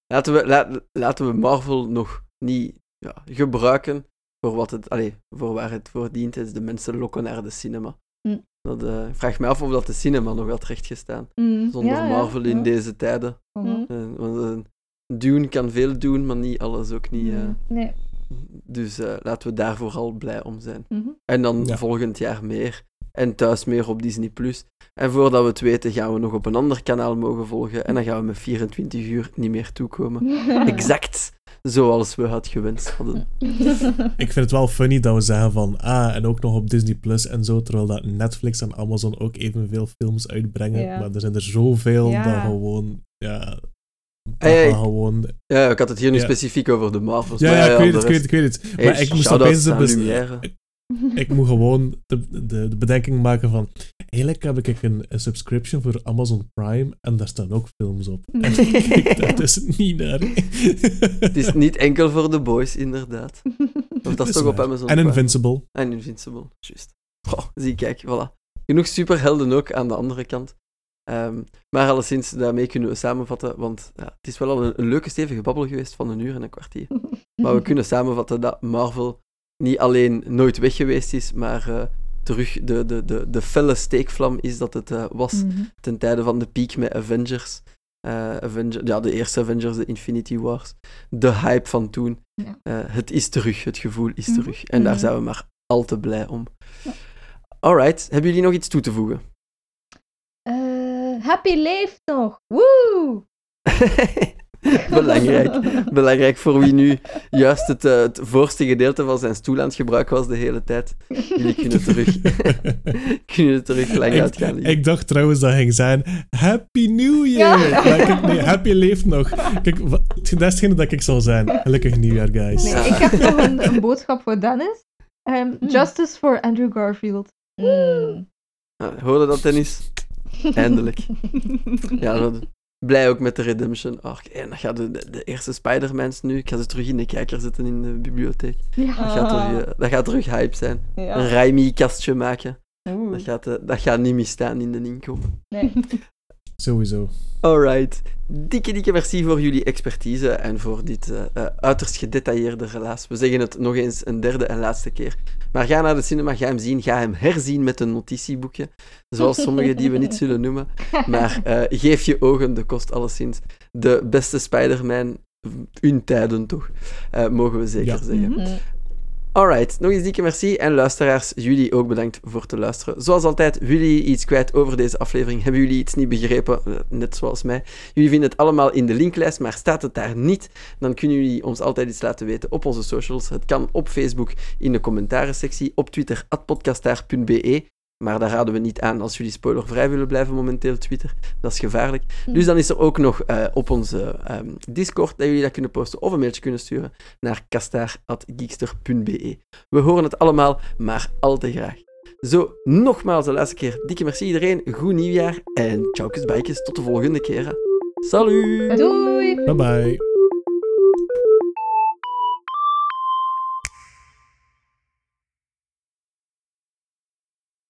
laten, we, laten we Marvel nog niet ja, gebruiken voor, wat het, allee, voor waar het voor dient. Is de mensen lokken naar de cinema. Hm. Dat, eh, ik vraag me af of dat de cinema nog had rechtgestaan. Mm, Zonder ja, ja. Marvel in ja. deze tijden. Mm. Want Dune kan veel doen, maar niet alles ook niet. eh. Nee. Dus eh, laten we daar vooral blij om zijn. Mhm. En dan Ja. volgend jaar meer. En thuis meer op Disney+. En voordat we het weten, gaan we nog op een ander kanaal mogen volgen. En dan gaan we met 24 uur niet meer toekomen. Exact zoals we het gewenst hadden. ik vind het wel funny dat we zeggen van, ah, en ook nog op Disney Plus en zo, terwijl dat Netflix en Amazon ook evenveel films uitbrengen. Ja. Maar er zijn er zoveel Ja. dat gewoon, ja, dat Hey, gaan gewoon... Ja, ik had het hier nu specifiek over de Marvels. Ja, maar ja, ik weet het, ik weet het, ik weet het. Hey, maar ik moest opeens de, aan bes- Lumière. ik moet gewoon de, de, de bedenking maken van, eigenlijk heb ik een, een subscription voor Amazon Prime en daar staan ook films op. En ik kijk daar dus niet naar. Het is niet enkel voor de boys, inderdaad. Of dat is toch op. Amazon En Prime? Invincible. En Invincible, juist. Goh, zie, kijk, voilà. Genoeg superhelden ook aan de andere kant. Ehm, maar alleszins, daarmee kunnen we samenvatten, want ja, het is wel al een, een leuke stevige babbel geweest van een uur en een kwartier. Maar we kunnen samenvatten dat Marvel niet alleen nooit weg geweest is, maar eh, terug de, de, de, de felle steekvlam is dat het eh, was Mhm. ten tijde van de piek met Avengers. Eh, Avenger, ja, de eerste Avengers, de Infinity Wars. De hype van toen. Ja. Het is terug, het gevoel is Mhm. terug. En daar Mhm. zijn we maar al te blij om. Ja. Alright, hebben jullie nog iets toe te voegen? Happy leeft nog. Woe! Belangrijk. Belangrijk voor wie nu juist het, eh, het voorste gedeelte van zijn stoel aan het gebruiken was de hele tijd. Jullie kunnen terug, kunnen terug lang Ik- uitgaan. liggen. Ik dacht trouwens dat ging zijn Happy New Year! Ja. Maar kijk, nee, Happy leeft nog. Kijk, wa- dat is hetgene dat ik zal zijn. Gelukkig nieuwjaar, guys. Nee, Ja. ik heb nog een, een boodschap voor Dennis. Ehm, Hmm. Justice for Andrew Garfield. Mm. Ah, hoorde dat, Dennis? Eindelijk. Ja, dat- blij ook met de Redemption arc. En dan gaan de, de, de eerste Spider-Mans nu. Ik ga ze terug in de kijker zetten in de bibliotheek. Dat Ja. gaat, terug, eh, dat gaat terug hype zijn. Een Ja. Raimi-kastje maken. Oeh. Dat gaat, eh, dat gaat niet misstaan in de inkoop. Nee. Sowieso. Alright. Dikke, dikke merci voor jullie expertise en voor dit uh, uh, uiterst gedetailleerde relaas. We zeggen het nog eens een derde en laatste keer. Maar ga naar de cinema, ga hem zien, ga hem herzien met een notitieboekje. Zoals sommige die we niet zullen noemen. Maar uh, geef je ogen de kost alleszins. De beste Spider-Man in tijden toch, mogen we zeker ja. zeggen. Mm -hmm. Alright, nog eens dikke merci. En luisteraars, jullie ook bedankt voor te luisteren. Zoals altijd, jullie iets kwijt over deze aflevering? Hebben jullie iets niet begrepen? Eh, net zoals mij. Jullie vinden het allemaal in de linklijst, maar staat het daar niet? Dan kunnen jullie ons altijd iets laten weten op onze socials. Het kan op Facebook in de commentaren-sectie, op Twitter, atpodcastaar.be. Maar daar raden we niet aan als jullie spoilervrij willen blijven momenteel Twitter. Dat is gevaarlijk. Hm. Dus dan is er ook nog uh, op onze um, Discord dat jullie dat kunnen posten of een mailtje kunnen sturen naar kastaar.geekster.be. We horen het allemaal, maar al te graag. Zo, nogmaals de laatste keer. Dikke merci iedereen. Goed nieuwjaar en ciao bijkjes. Tot de volgende keer. Salut! Doei! Bye bye.